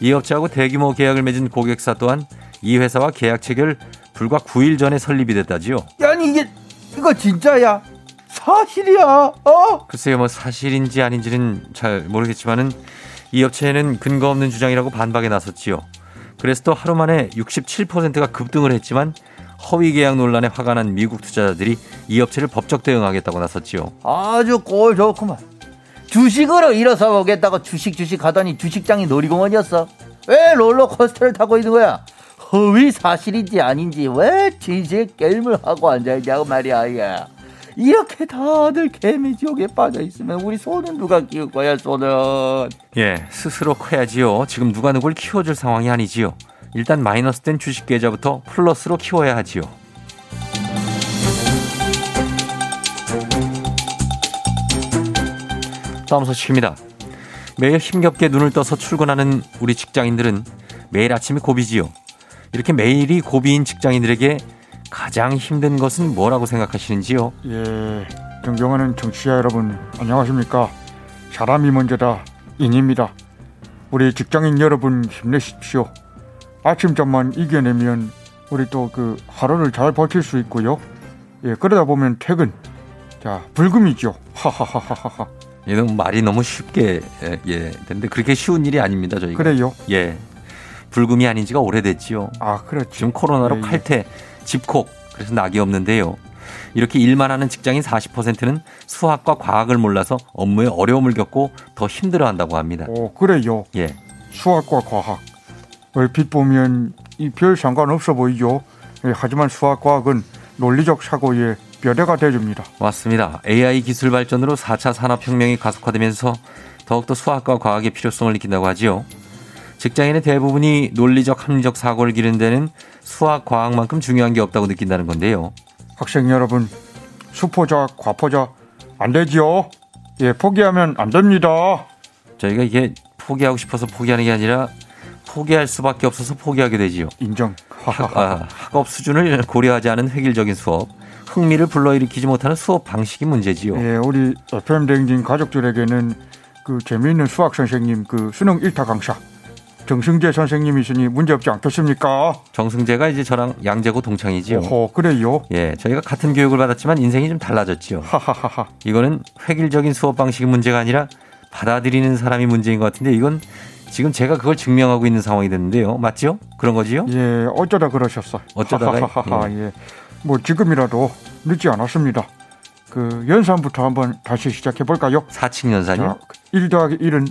이 업체하고 대규모 계약을 맺은 고객사 또한 이 회사와 계약 체결 불과 9일 전에 설립이 됐다지요. 아니 이게 이거 진짜야 사실이야 어 글쎄요, 뭐 사실인지 아닌지는 잘 모르겠지만은 이 업체는 근거 없는 주장이라고 반박에 나섰지요. 그래서 또 하루 만에 67%가 급등을 했지만 허위 계약 논란에 화가 난 미국 투자자들이 이 업체를 법적 대응하겠다고 나섰지요. 아주 꼴 좋구만 주식으로 일어서 보겠다고 주식 주식 하더니 주식장이 놀이공원이었어 왜 롤러코스터를 타고 있는 거야 허위 사실인지 아닌지 왜 진실 게임을 하고 앉아있냐고 말이야 이게 이렇게 다들 개미 지옥에 빠져 있으면 우리 손은 누가 키울 거야 손은 예, 스스로 커야지요. 지금 누가 누굴 키워줄 상황이 아니지요. 일단 마이너스 된 주식 계좌부터 플러스로 키워야 하지요. 다음 소식입니다. 매일 힘겹게 눈을 떠서 출근하는 우리 직장인들은 매일 아침이 고비지요. 이렇게 매일이 고비인 직장인들에게 가장 힘든 것은 뭐라고 생각하시는지요? 예, 존경하는 청취자 여러분, 안녕하십니까? 사람이 먼저다, 인입니다. 우리 직장인 여러분 힘내십시오. 아침잠만 이겨내면 우리 또 그 하루를 잘 버틸 수 있고요. 예, 그러다 보면 퇴근. 자, 불금이죠. 하하하하하. 예, 너무 말이 너무 쉽게 예, 예, 근데 그렇게 쉬운 일이 아닙니다, 저희가. 그래요? 예. 불금이 아닌 지가 오래됐지요. 아, 그렇죠. 지금 코로나로 예, 예. 칼퇴, 집콕, 그래서 낙이 없는데요. 이렇게 일만 하는 직장인 40%는 수학과 과학을 몰라서 업무에 어려움을 겪고 더 힘들어 한다고 합니다. 오, 그래요. 예. 수학과 과학. 얼핏 보면 이별 상관없어 보이죠. 예, 하지만 수학 과학은 논리적 사고의 뼈대가 되줍니다. 맞습니다. AI 기술 발전으로 4차 산업혁명이 가속화되면서 더욱더 수학과 과학의 필요성을 느낀다고 하지요. 직장인의 대부분이 논리적 합리적 사고를 기르는 데는 수학, 과학만큼 중요한 게 없다고 느낀다는 건데요. 학생 여러분, 수포자, 과포자 안 되지요. 예, 포기하면 안 됩니다. 저희가 이게 포기하고 싶어서 포기하는 게 아니라 포기할 수밖에 없어서 포기하게 되지요. 인정. 학, 아, 학업 수준을 고려하지 않은 획일적인 수업, 흥미를 불러일으키지 못하는 수업 방식이 문제지요. 예, 우리 FM 댕진 가족들에게는 그 재미있는 수학 선생님 그 수능 일타 강사 정승재 선생님이시니 문제 없지 않겠습니까? 정승재가 이제 저랑 양재고 동창이지요. 오호, 그래요? 예, 저희가 같은 교육을 받았지만 인생이 좀 달라졌지요. 하하하하. 이거는 획일적인 수업 방식이 문제가 아니라 받아들이는 사람이 문제인 것 같은데 이건 지금 제가 그걸 증명하고 있는 상황이 됐는데요. 맞죠? 그런 거지요? 예, 어쩌다 그러셨어. 어쩌다가, 하하하하, 예. 뭐 지금이라도 늦지 않았습니다. 그 연산부터 한번 다시 시작해 볼까요? 4층 연산이요? 1 더하기 1은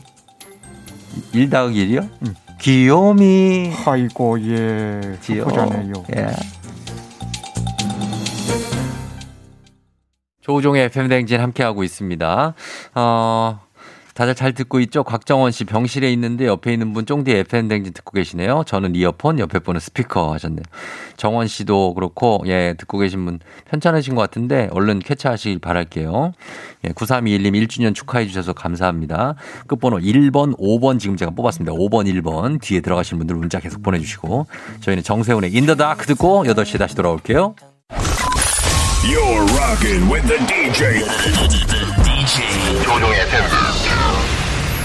1 더하기 1이요? 귀요미. 아이고 예. 지요. 보자네요. 예. 조우종의 FM 댕진 함께하고 있습니다. 어, 다들 잘 듣고 있죠? 곽정원 씨 병실에 있는데 옆에 있는 분 쫑디 FM 댕진 듣고 계시네요. 저는 이어폰, 옆에 분은 스피커 하셨네요. 정원 씨도 그렇고, 예, 듣고 계신 분 편찮으신 것 같은데 얼른 쾌차하시길 바랄게요. 예, 9321님 1주년 축하해 주셔서 감사합니다. 끝번호 1번, 5번 지금 제가 뽑았습니다. 5번, 1번 뒤에 들어가신 분들 문자 계속 보내주시고 저희는 정세운의 In the Dark 듣고 8시에 다시 돌아올게요. You're rocking with the DJ. DJ 조종의 FM.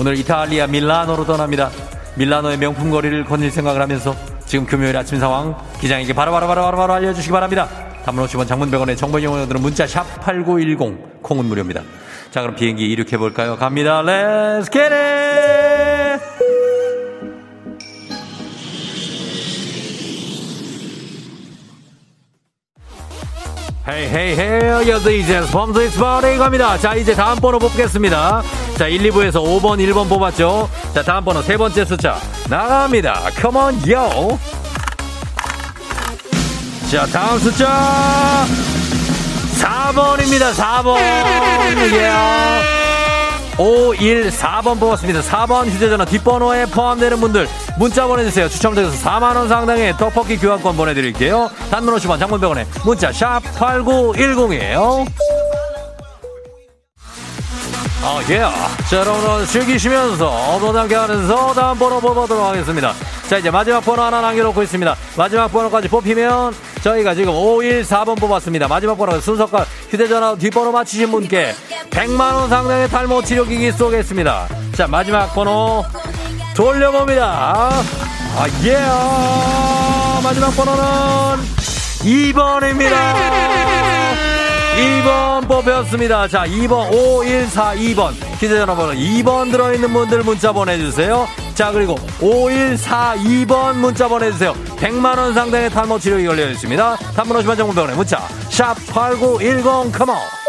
오늘 이탈리아 밀라노로 떠납니다. 밀라노의 명품 거리를 거닐 생각을 하면서 지금 금요일 아침 상황 기장에게 바로바로바로바로 알려주시기 바랍니다. 단문 50원 장문 100원의 정보 이용료들은 문자 샵8910 콩은 무료입니다. 자 그럼 비행기 이륙해볼까요? 갑니다. Let's! 헤이 헤이 헤이 여자 이제 범스이스 바레이 갑니다. 자 이제 다음 번호 뽑겠습니다. 자 1, 2부에서 5번 1번 뽑았죠? 자 다음 번호 세 번째 숫자 나갑니다. 컴온 요 자 다음 숫자 4번입니다. 4번. 예. 514번 뽑았습니다 4번 휴대전화 뒷번호에 포함되는 분들 문자 보내주세요 추첨 통해서 4만원 상당의 떡볶이 교환권 보내드릴게요 단문 50원 장문 100원에 문자 샵 8910이에요 아, 예. 자, 여러분, 즐기시면서, 얻어담게 하면서 다음 번호 뽑아보도록 하겠습니다. 자, 이제 마지막 번호 하나 남겨놓고 있습니다. 마지막 번호까지 뽑히면 저희가 지금 514번 뽑았습니다. 마지막 번호 순서가 휴대전화 뒷번호 맞히신 분께 100만원 상당의 탈모 치료기기 쏘겠습니다. 자, 마지막 번호 돌려봅니다. 아, 예. 마지막 번호는 2번입니다. 2번 뽑혔습니다. 자, 2번, 5142번. 휴대전화 번호 2번 들어있는 분들 문자 보내주세요. 자, 그리고 5142번 문자 보내주세요. 100만원 상당의 탈모 치료기 걸려있습니다. 단문 50만 정보병원에 문자. 샵 8910, 컴온.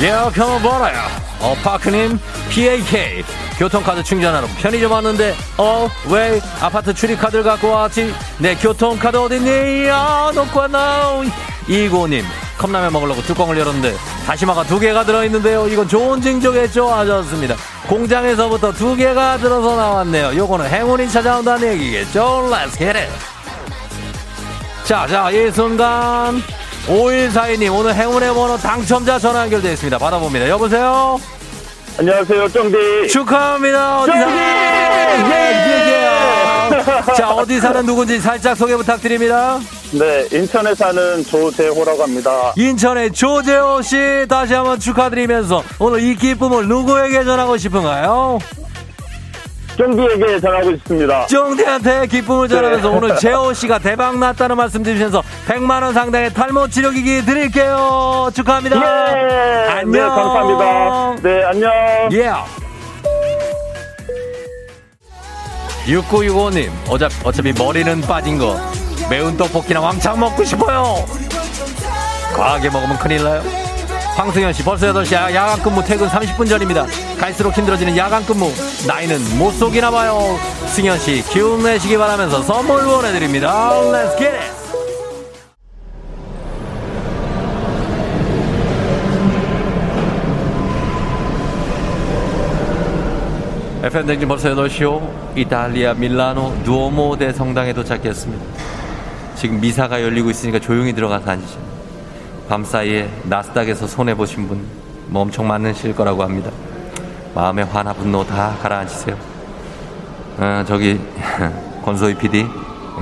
예, 컴온, 벌어요. 어, 파크님, PAK. 교통카드 충전하러 편의점 왔는데, 어, 왜 아파트 출입카드를 갖고 왔지? 내 교통카드 어딨니? 아, 놓고 왔나? 이고님, 컵라면 먹으려고 뚜껑을 열었는데, 다시마가 두 개가 들어있는데요. 이건 좋은 징조겠죠? 아 좋습니다 공장에서부터 두 개가 들어서 나왔네요. 요거는 행운이 찾아온다는 얘기겠죠? Let's get it. 자, 자, 이 순간. 5142님, 오늘 행운의 번호 당첨자 전화 연결되어 있습니다. 받아봅니다. 여보세요? 안녕하세요, 쫑디. 축하합니다. 어디 쫑디! 사... 예, 예, 예. 자, 어디 사는 누군지 살짝 소개 부탁드립니다. 네, 인천에 사는 조재호라고 합니다. 인천의 조재호 씨 다시 한번 축하드리면서 오늘 이 기쁨을 누구에게 전하고 싶은가요? 쫑디에게 전하고 싶습니다. 쫑디한테 기쁨을 전하면서 네. 오늘 재호 씨가 대박 났다는 말씀 드리면서 100만 원 상당의 탈모 치료기기 드릴게요. 축하합니다. 예. 안녕. 네, 감사합니다. 네, 안녕. 예. 6965님, 어차, 어차피 머리는 빠진 거 매운 떡볶이나 왕창 먹고 싶어요. 과하게 먹으면 큰일 나요. 황승현 씨, 벌써 8시 야, 야간 근무 퇴근 30분 전입니다. 갈수록 힘들어지는 야간 근무. 나이는 못 속이나 봐요. 승현 씨, 기운 내시기 바라면서 선물 보내드립니다. Let's get it! FM 댕진 벌써 8시요. 이탈리아 밀라노 두오모 대성당에 도착했습니다. 지금 미사가 열리고 있으니까 조용히 들어가서 앉으시죠. 밤사이에 나스닥에서 손해보신 분, 뭐 엄청 많으실 거라고 합니다. 마음의 화나 분노 다 가라앉히세요. 어, 저기, 권소희 PD,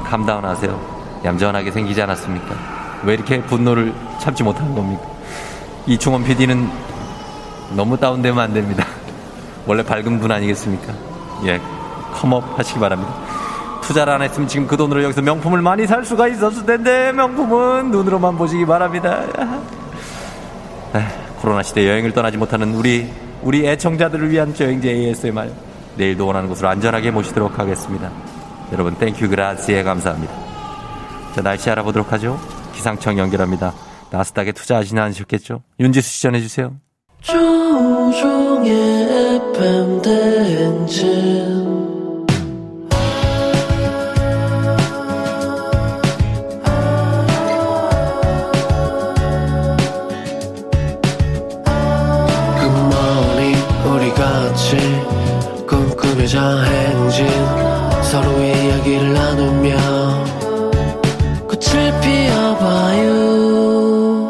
캄다운 하세요. 얌전하게 생기지 않았습니까? 왜 이렇게 분노를 참지 못하는 겁니까? 이충원 PD는 너무 다운되면 안 됩니다. 원래 밝은 분 아니겠습니까? 예, come up 하시기 바랍니다. 투자를 안 했으면 지금 그 돈으로 여기서 명품을 많이 살 수가 있었을 텐데 명품은 눈으로만 보시기 바랍니다. 아, 코로나 시대 여행을 떠나지 못하는 우리 우리 애청자들을 위한 여행제 ASMR 내일도 원하는 곳으로 안전하게 모시도록 하겠습니다. 여러분 thank you grazie 감사합니다. 자 날씨 알아보도록 하죠. 기상청 연결합니다. 나스닥에 투자하시나 않으셨겠죠? 윤지수 씨 전해주세요. 조종의 FM 대행진 꿈꾸며자 행진 서로의 이야기를 나누며 꽃을 피워봐요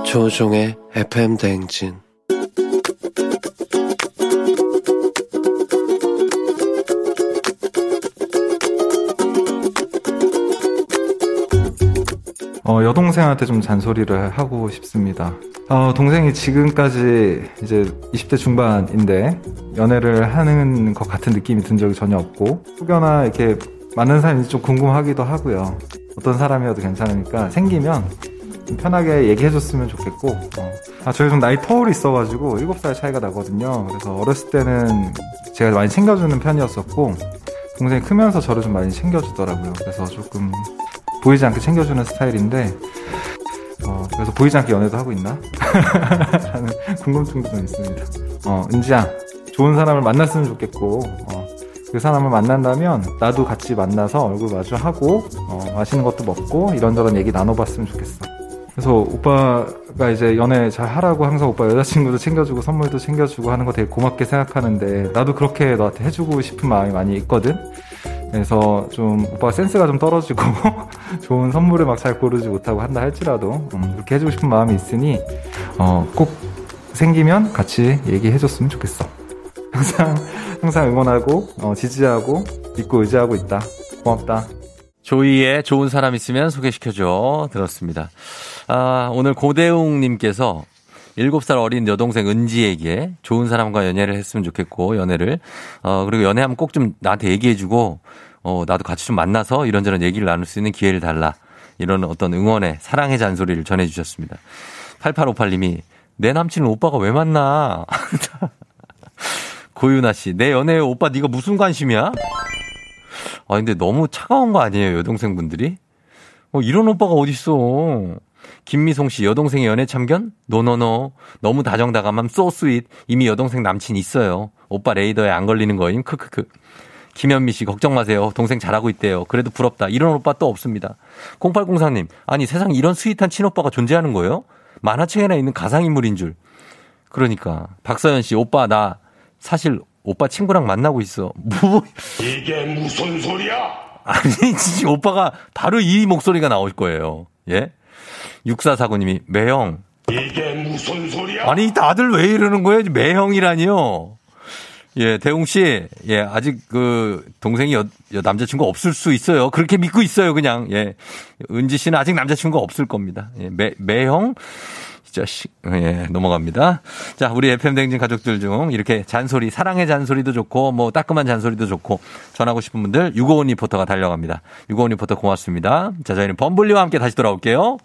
조종의 FM 대행진 어, 여동생한테 좀 잔소리를 하고 싶습니다. 어, 동생이 지금까지 이제 20대 중반인데 연애를 하는 것 같은 느낌이 든 적이 전혀 없고 혹여나 이렇게 맞는 사람인지 좀 궁금하기도 하고요. 어떤 사람이어도 괜찮으니까 생기면 좀 편하게 얘기해줬으면 좋겠고 어. 아, 저희 좀 나이 터울이 있어가지고 7살 차이가 나거든요. 그래서 어렸을 때는 제가 많이 챙겨주는 편이었었고 동생이 크면서 저를 좀 많이 챙겨주더라고요. 그래서 조금 보이지 않게 챙겨주는 스타일인데 어, 그래서 보이지 않게 연애도 하고 있나? 라는 궁금증도 좀 있습니다. 어, 은지야, 좋은 사람을 만났으면 좋겠고, 어, 그 사람을 만난다면 나도 같이 만나서 얼굴 마주하고, 어, 맛있는 것도 먹고, 이런저런 얘기 나눠봤으면 좋겠어. 그래서 오빠가 이제 연애 잘 하라고 항상 오빠 여자친구도 챙겨주고 선물도 챙겨주고 하는 거 되게 고맙게 생각하는데, 나도 그렇게 너한테 해주고 싶은 마음이 많이 있거든? 그래서 좀 오빠가 센스가 좀 떨어지고 좋은 선물을 막 잘 고르지 못하고 한다 할지라도 음, 그렇게 해주고 싶은 마음이 있으니 어, 꼭 생기면 같이 얘기해줬으면 좋겠어. 항상 항상 응원하고 어, 지지하고 믿고 의지하고 있다. 고맙다. 조이의 좋은 사람 있으면 소개시켜줘 들었습니다. 아, 오늘 고대웅님께서 7살 어린 여동생 은지에게 좋은 사람과 연애를 했으면 좋겠고, 연애를. 어, 그리고 연애하면 꼭 좀 나한테 얘기해주고, 어, 나도 같이 좀 만나서 이런저런 얘기를 나눌 수 있는 기회를 달라. 이런 어떤 응원의, 사랑의 잔소리를 전해주셨습니다. 8858님이, 내 남친은 오빠가 왜 만나? 고유나 씨, 내 연애에 오빠 네가 무슨 관심이야? 아, 근데 너무 차가운 거 아니에요, 여동생분들이? 어, 이런 오빠가 어딨어. 김미송 씨, 여동생의 연애 참견? 노노노. 너무 다정다감함, so sweet. 이미 여동생 남친 있어요. 오빠 레이더에 안 걸리는 거임, 크크크. 김현미 씨, 걱정 마세요. 동생 잘하고 있대요. 그래도 부럽다. 이런 오빠 또 없습니다. 0804님, 아니 세상에 이런 스윗한 친오빠가 존재하는 거예요? 만화책에나 있는 가상인물인 줄. 그러니까. 박서연 씨, 오빠, 나 사실 오빠 친구랑 만나고 있어. 뭐, 이게 무슨 소리야? 아니, 진짜 오빠가 바로 이 목소리가 나올 거예요. 예? 6449님이, 매형. 이게 무슨 소리야? 아니, 다들 왜 이러는 거예요? 매형이라니요? 예, 대웅 씨, 예, 아직 그, 동생이 여, 여 남자친구 없을 수 있어요. 그렇게 믿고 있어요, 그냥. 예. 은지 씨는 아직 남자친구가 없을 겁니다. 예, 매, 매형? 이 자식. 예, 넘어갑니다. 자, 우리 FM댕진 가족들 중 이렇게 잔소리, 사랑의 잔소리도 좋고, 뭐, 따끔한 잔소리도 좋고, 전하고 싶은 분들, 유고원 리포터가 달려갑니다. 유고원 리포터 고맙습니다. 자, 저희는 범블리와 함께 다시 돌아올게요.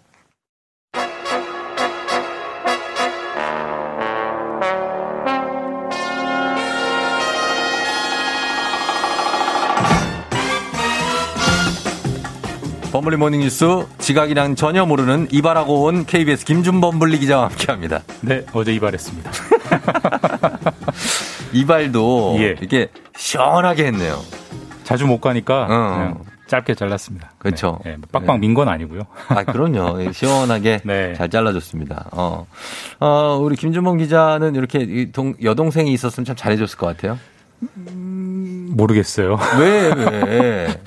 범블리 morning 뉴스 지각이랑 전혀 모르는 이발하고 온 KBS 김준범 블리 기자와 함께합니다. 네, 어제 이발했습니다. 이발도 이렇게 시원하게 했네요. 자주 못 가니까 어. 그냥 짧게 잘랐습니다. 그렇죠. 네, 네, 빡빡 민 건 아니고요. 아, 그럼요. 예, 시원하게 잘 잘라줬습니다. 어. 어, 우리 김준범 기자는 이렇게 이 동, 여동생이 있었으면 참 잘해줬을 것 같아요. 모르겠어요. 왜, 왜?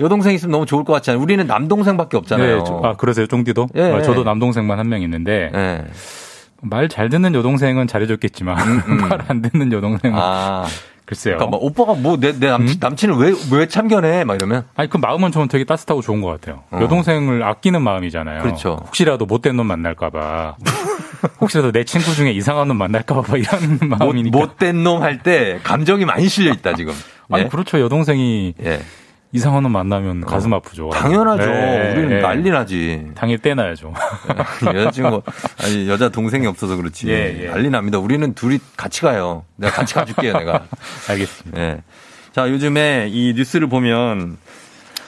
여동생 있으면 너무 좋을 것 같지 않아요? 우리는 남동생밖에 없잖아요. 네, 저- 아, 그러세요, 쫑디도? 예. 아, 저도 남동생만 한 명 있는데, 말잘 듣는 여동생은 잘해줬겠지만, 말안 듣는 여동생은 음, 아. 글쎄요. 그러니까 막 오빠가 뭐내내 남친, 남친을 왜 왜 참견해? 막 이러면 아니 그 마음은 저는 되게 따뜻하고 좋은 것 같아요. 어. 여동생을 아끼는 마음이잖아요. 그렇죠. 혹시라도 못된 놈 만날까봐. 혹시라도 내 친구 중에 이상한 놈 만날까봐 이런 마음이니까. 못 된 놈 할 때 감정이 많이 실려 있다 지금. 아니 예. 그렇죠. 여동생이 예. 이상한 놈 만나면 가슴 아프죠. 당연하죠. 네, 우리는 네. 난리 나지. 당일 떼놔야죠. 여자친구 아니 여자 동생이 없어서 그렇지. 예, 예. 난리 납니다. 우리는 둘이 같이 가요. 내가 같이 가줄게요, 내가. 알겠습니다. 예. 자, 요즘에 이 뉴스를 보면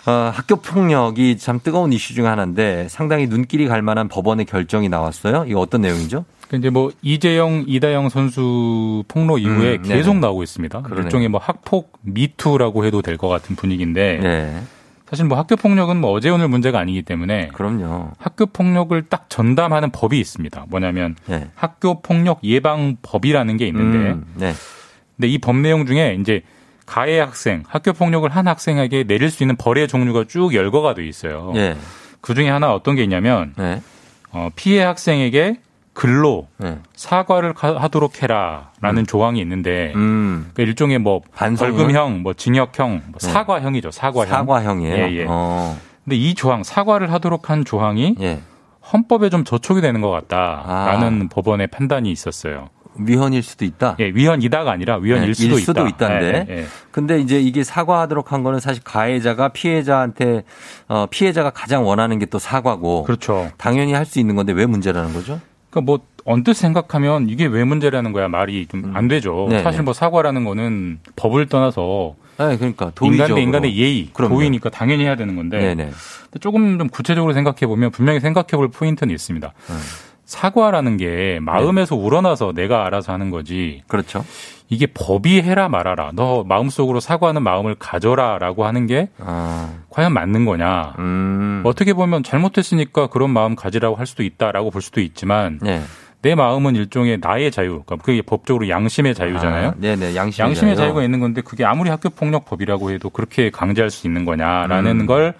어, 학교 폭력이 참 뜨거운 이슈 중 하나인데 상당히 눈길이 갈 만한 법원의 결정이 나왔어요. 이거 어떤 내용이죠? 그 이제 뭐 이재영, 이다영 선수 폭로 이후에 음, 계속. 나오고 있습니다. 그러네요. 일종의 뭐 학폭 미투라고 해도 될 것 같은 분위기인데 네. 사실 뭐 학교 폭력은 뭐 어제 오늘 문제가 아니기 때문에 그럼요. 학교 폭력을 딱 전담하는 법이 있습니다. 뭐냐면 네. 학교 폭력 예방 법이라는 게 있는데 음, 네. 근데 이 법 내용 중에 이제 가해 학생, 학교 폭력을 한 학생에게 내릴 수 있는 벌의 종류가 쭉 열거가 돼 있어요. 예. 그 중에 하나 어떤 게 있냐면 네. 어, 피해 학생에게 글로 네. 사과를 가- 하도록 해라라는 조항이 있는데 음. 그 일종의 뭐 반성문? 벌금형, 뭐 징역형, 뭐 네. 사과형이죠. 사과형. 사과형이에요. 예, 예. 어. 근데 이 조항 사과를 하도록 한 조항이 예. 헌법에 좀 저촉이 되는 것 같다라는 아. 법원의 판단이 있었어요. 위헌일 수도 있다. 예, 위헌이다가 아니라 위헌일 네, 수도 일 수도 있다. 있다는데. 예, 예, 예. 근데 이제 이게 사과하도록 한 거는 사실 가해자가 피해자한테 어 피해자가 가장 원하는 게 또 사과고 그렇죠. 당연히 할 수 있는 건데 왜 문제라는 거죠? 그러니까 뭐 언뜻 생각하면 이게 왜 문제라는 거야 말이 좀 안 되죠. 네, 사실 네. 뭐 사과라는 거는 법을 떠나서 네, 그러니까 도의적으로. 인간 대 인간의 예의, 그럼요. 도의니까 당연히 해야 되는 건데 네네. 근데 조금 좀 구체적으로 생각해 보면 분명히 생각해 볼 포인트는 있습니다. 음. 사과라는 게 마음에서 우러나서 내가 알아서 하는 거지. 그렇죠. 이게 법이 해라 말아라. 너 마음속으로 사과하는 마음을 가져라라고 하는 게 아, 과연 맞는 거냐? 음. 어떻게 보면 잘못했으니까 그런 마음 가지라고 할 수도 있다라고 볼 수도 있지만 네. 내 마음은 일종의 나의 자유. 그러니까 그게 법적으로 양심의 자유잖아요. 아, 네네. 양심의, 양심의 자유. 자유가 있는 건데 그게 아무리 학교 폭력법이라고 해도 그렇게 강제할 수 있는 거냐라는 음. 걸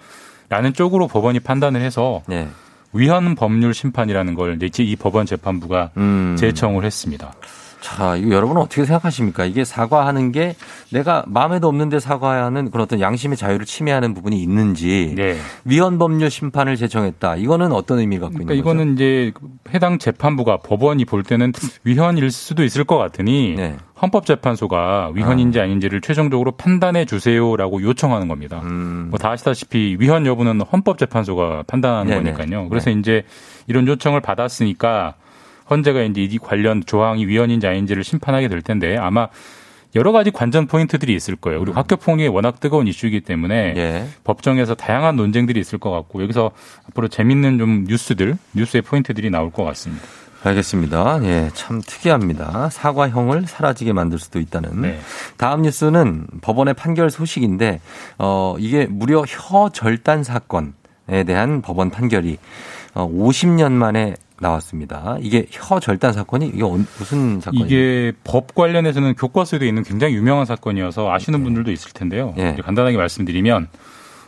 라는 쪽으로 법원이 판단을 해서 네. 위헌 법률 심판이라는 걸 이제 이 법원 재판부가 음. 제청을 했습니다. 자, 이거 여러분은 어떻게 생각하십니까? 이게 사과하는 게 내가 마음에도 없는데 사과하는 그런 어떤 양심의 자유를 침해하는 부분이 있는지 네. 위헌 법률 심판을 제청했다. 이거는 어떤 의미를 갖고 그러니까 있는 거죠? 이거는 이제 해당 재판부가 법원이 볼 때는 위헌일 수도 있을 것 같으니 네. 헌법재판소가 위헌인지 아 닌지를 최종적으로 판단해 주세요라고 요청하는 겁니다. 음. 뭐다 아시다시피 위헌 여부는 헌법재판소가 판단하는 네네. 거니까요. 그래서 이제 이런 요청을 받았으니까 헌재가 이제 이 관련 조항이 위헌인지 아닌지를 심판하게 될 텐데 아마 여러 가지 관전 포인트들이 있을 거예요. 그리고 학교 폭력이 워낙 뜨거운 이슈이기 때문에 음. 예. 법정에서 다양한 논쟁들이 있을 것 같고 여기서 앞으로 재밌는 좀 뉴스들, 뉴스의 포인트들이 나올 것 같습니다. 알겠습니다. 예, 참 특이합니다. 사과형을 사라지게 만들 수도 있다는. 네. 다음 뉴스는 법원의 판결 소식인데, 어, 이게 무려 혀 절단 사건에 대한 법원 판결이 어, 50년 만에 나왔습니다. 이게 혀 절단 사건이 이게 언- 무슨 사건이에요? 이게 법 관련해서는 교과서에도 있는 굉장히 유명한 사건이어서 아시는 분들도 있을 텐데요. 예. 이제 간단하게 말씀드리면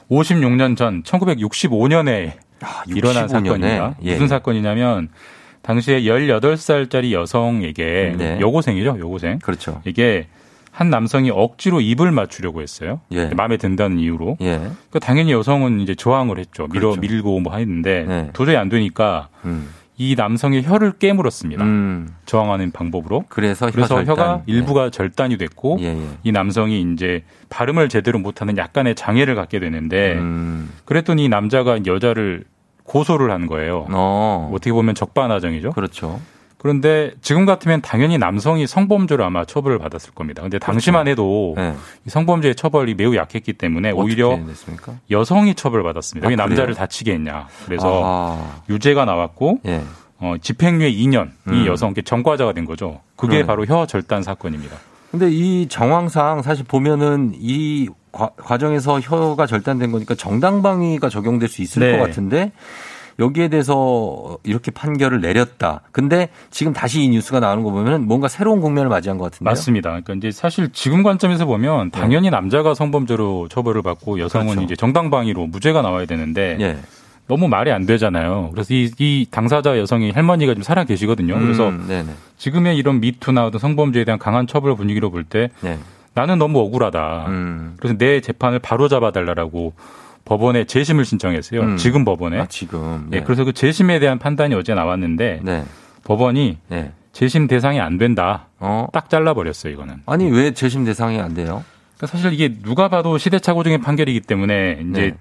56년 전 1965년에 일어난 65년에? 사건입니다. 예. 무슨 사건이냐면 당시에 18살짜리 여성에게 네. 여고생이죠, 여고생. 그렇죠. 이게 한 남성이 억지로 입을 맞추려고 했어요. 예. 마음에 든다는 이유로. 예. 그러니까 당연히 여성은 이제 저항을 했죠. 밀어 그렇죠. 밀고 뭐 했는데 네. 도저히 안 되니까 음. 이 남성의 혀를 깨물었습니다. 음. 저항하는 방법으로. 그래서 그래서 혀절단. 혀가 일부가 절단이 됐고 예, 예. 이 남성이 이제 발음을 제대로 못하는 약간의 장애를 갖게 되는데 음. 그랬더니 이 남자가 여자를 고소를 한 거예요. 어. 어떻게 보면 적반하장이죠. 그렇죠. 그런데 지금 같으면 당연히 남성이 성범죄로 아마 처벌을 받았을 겁니다. 근데 당시만 해도 네. 이 성범죄의 처벌이 매우 약했기 때문에 오히려? 여성이 처벌받았습니다. 아, 왜 남자를 그래요? 다치게 했냐. 그래서 아. 유죄가 나왔고 예. 어, 집행유예 2년 이 음. 여성께 전과자가 된 거죠. 그게 그러네. 바로 혀 절단 사건입니다. 근데 이 정황상 사실 보면은 이 과, 과정에서 혀가 절단된 거니까 정당방위가 적용될 수 있을 네. 것 같은데 여기에 대해서 이렇게 판결을 내렸다. 근데 지금 다시 이 뉴스가 나오는 거 보면 뭔가 새로운 국면을 맞이한 것 같은데요. 맞습니다. 그러니까 이제 사실 지금 관점에서 보면 당연히 남자가 성범죄로 처벌을 받고 여성은 네. 그렇죠. 이제 정당방위로 무죄가 나와야 되는데 예. 너무 말이 안 되잖아요. 그래서 이, 이 당사자 여성이 할머니가 좀 살아 계시거든요. 그래서 음. 지금의 이런 미투나 어떤 성범죄에 대한 강한 처벌 분위기로 볼때 네. 나는 너무 억울하다. 음. 그래서 내 재판을 바로 잡아달라고 법원에 재심을 신청했어요. 음. 지금 법원에. 아, 지금. 네, 그래서 그 재심에 대한 판단이 어제 나왔는데 네. 법원이 재심 대상이 안 된다. 어. 딱 잘라버렸어요, 이거는. 아니 왜 재심 대상이 안 돼요? 그러니까 사실 이게 누가 봐도 시대착오적인 판결이기 때문에 이제 네.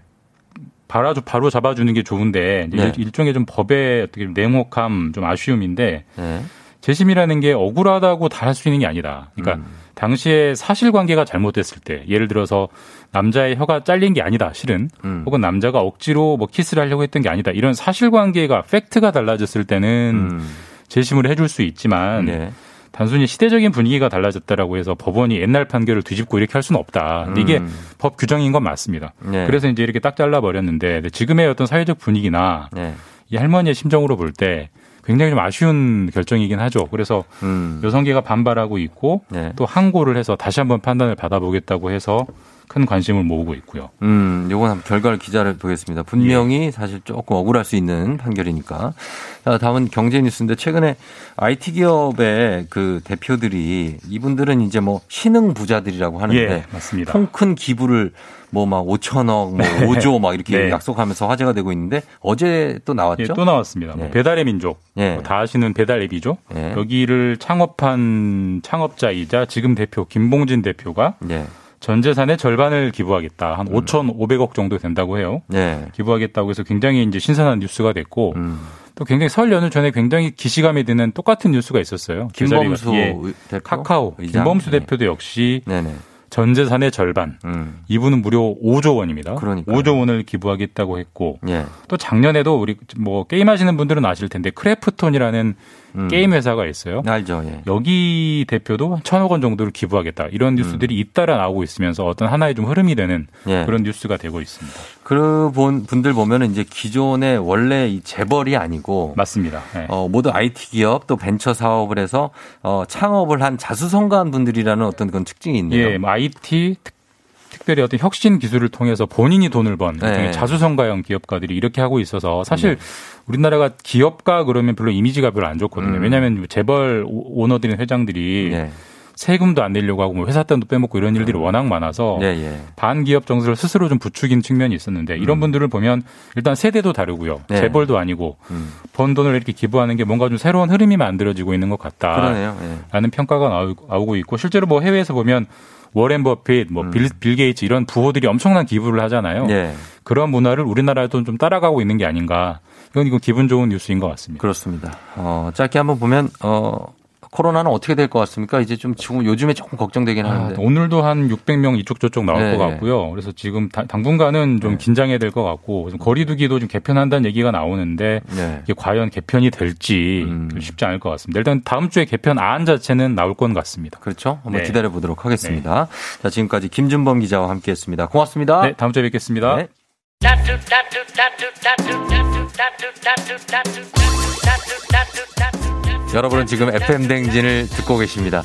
바로, 바로 잡아주는 게 좋은데 네. 일- 일종의 좀 법의 어떻게 냉혹함, 좀 아쉬움인데 네. 재심이라는 게 억울하다고 다 할 수 있는 게 아니다. 그러니까 음. 당시에 사실관계가 잘못됐을 때 예를 들어서 남자의 혀가 잘린 게 아니다. 실은 음. 혹은 남자가 억지로 뭐 키스를 하려고 했던 게 아니다. 이런 사실관계가 팩트가 달라졌을 때는 재심을 해줄 수 있지만 음. 네. 단순히 시대적인 분위기가 달라졌다라고 해서 법원이 옛날 판결을 뒤집고 이렇게 할 수는 없다. 근데 이게 음. 법 규정인 건 맞습니다. 네. 그래서 이제 이렇게 딱 잘라 버렸는데 근데 지금의 어떤 사회적 분위기나 네. 이 할머니의 심정으로 볼 때 굉장히 좀 아쉬운 결정이긴 하죠. 그래서 음. 여성계가 반발하고 있고 네. 또 항고를 해서 다시 한번 판단을 받아보겠다고 해서 큰 관심을 모으고 있고요. 음, 요건 한번 결과를 기자를 보겠습니다. 분명히 사실 조금 억울할 수 있는 판결이니까. 자, 다음은 경제 뉴스인데 최근에 IT 기업의 그 대표들이 이분들은 이제 뭐 신흥 부자들이라고 하는데 예, 맞습니다. 통큰 기부를 뭐 막 5천억, 뭐 5조 막 이렇게 네. 약속하면서 화제가 되고 있는데 어제 또 나왔죠? 예, 또 나왔습니다. 뭐 네. 배달의 민족. 예. 뭐다 아시는 배달 앱이죠. 예. 여기를 창업한 창업자이자 지금 대표 김봉진 대표가 네. 전 재산의 절반을 기부하겠다. 한 5,500억 정도 된다고 해요. 네. 기부하겠다고 해서 굉장히 이제 신선한 뉴스가 됐고 음. 또 굉장히 설 연휴 전에 굉장히 기시감이 드는 똑같은 뉴스가 있었어요. 그 김범수 자리가- 예. 대표? 카카오 의장? 김범수 네. 대표도 역시 네 네. 전 재산의 절반 음. 이분은 무려 5조 원입니다. 그러니까요. 5조 원을 기부하겠다고 했고 예. 또 작년에도 우리 뭐 게임 하시는 분들은 아실 텐데 크래프톤이라는 음. 게임 회사가 있어요. 알죠. 예. 여기 대표도 천억 원 정도를 기부하겠다. 이런 뉴스들이 잇따라 나오고 있으면서 어떤 하나의 좀 흐름이 되는 음. 예. 그런 뉴스가 되고 있습니다. 그 본- 분들 보면은 이제 기존의 원래 이 재벌이 아니고 맞습니다. 네. 어, 모두 IT 기업 또 벤처 사업을 해서 어, 창업을 한 자수성가한 분들이라는 어떤 그런 특징이 있네요. 예, 뭐 IT 특, 특별히 어떤 혁신 기술을 통해서 본인이 돈을 번 네. 자수성가형 기업가들이 이렇게 하고 있어서 사실 우리나라가 기업가 그러면 별로 이미지가 별로 안 좋거든요. 음. 왜냐하면 재벌 오- 오너들인 회장들이 네. 세금도 안 내려고 하고 뭐 회사 돈도 빼먹고 이런 일들이 워낙 많아서 예, 예. 반기업 정서를 스스로 좀 부추긴 측면이 있었는데 이런 분들을 보면 일단 세대도 다르고요. 음. 네. 재벌도 아니고 음. 번 돈을 이렇게 기부하는 게 뭔가 좀 새로운 흐름이 만들어지고 있는 것 같다. 그러네요. 예. 라는 평가가 나오고, 있고 실제로 뭐 해외에서 보면 워렌 버핏, 뭐 빌, 빌 게이츠 이런 부호들이 엄청난 기부를 하잖아요. 음. 예. 그런 문화를 우리나라에도 좀 따라가고 있는 게 아닌가. 이건 이건 기분 좋은 뉴스인 것 같습니다. 그렇습니다. 어, 짧게 한번 보면 어, 코로나는 어떻게 될 것 같습니까? 이제 좀 지금 요즘에 조금 걱정되긴 아, 하는데. 오늘도 한 600명 이쪽 저쪽 나올 네, 것 같고요. 그래서 지금 다- 당분간은 좀 긴장해야 될 것 같고 좀 거리두기도 좀 개편한다는 얘기가 나오는데 네. 이게 과연 개편이 될지 음. 쉽지 않을 것 같습니다. 일단 다음 주에 개편 안 자체는 나올 건 같습니다. 그렇죠. 한번 네. 기다려 보도록 하겠습니다. 자, 지금까지 김준범 기자와 함께 했습니다. 고맙습니다. 네, 다음 주에 뵙겠습니다. 네. 여러분은 지금 FM 댕진을 듣고 계십니다.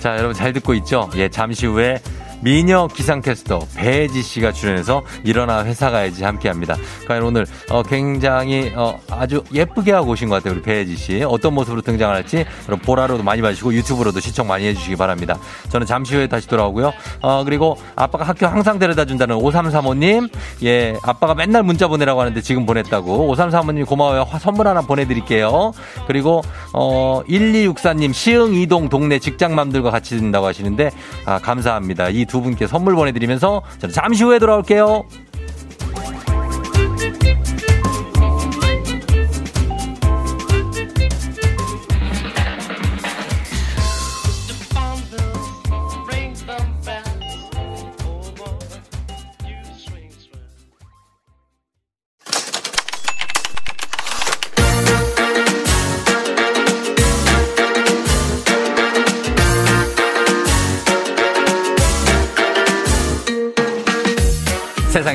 자, 여러분 잘 듣고 있죠? 예, 잠시 후에 미녀 기상캐스터 배지 씨가 출연해서 일어나 회사 가야지 함께 합니다. 과연 오늘 어, 굉장히 어, 아주 예쁘게 하고 오신 것 같아요. 우리 배지 씨. 어떤 모습으로 등장할지 여러분 보라로도 많이 봐주시고 유튜브로도 시청 많이 해주시기 바랍니다. 저는 잠시 후에 다시 돌아오고요. 어, 그리고 아빠가 학교 항상 데려다 준다는 5335님. 예, 아빠가 맨날 문자 보내라고 하는데 지금 보냈다고. 5335님 고마워요. 화- 선물 하나 보내드릴게요. 그리고 어, 1264님 시흥 이동 동네 직장맘들과 같이 듣는다고 하시는데 아, 감사합니다. 이두 분께 선물 보내드리면서 저는 잠시 후에 돌아올게요.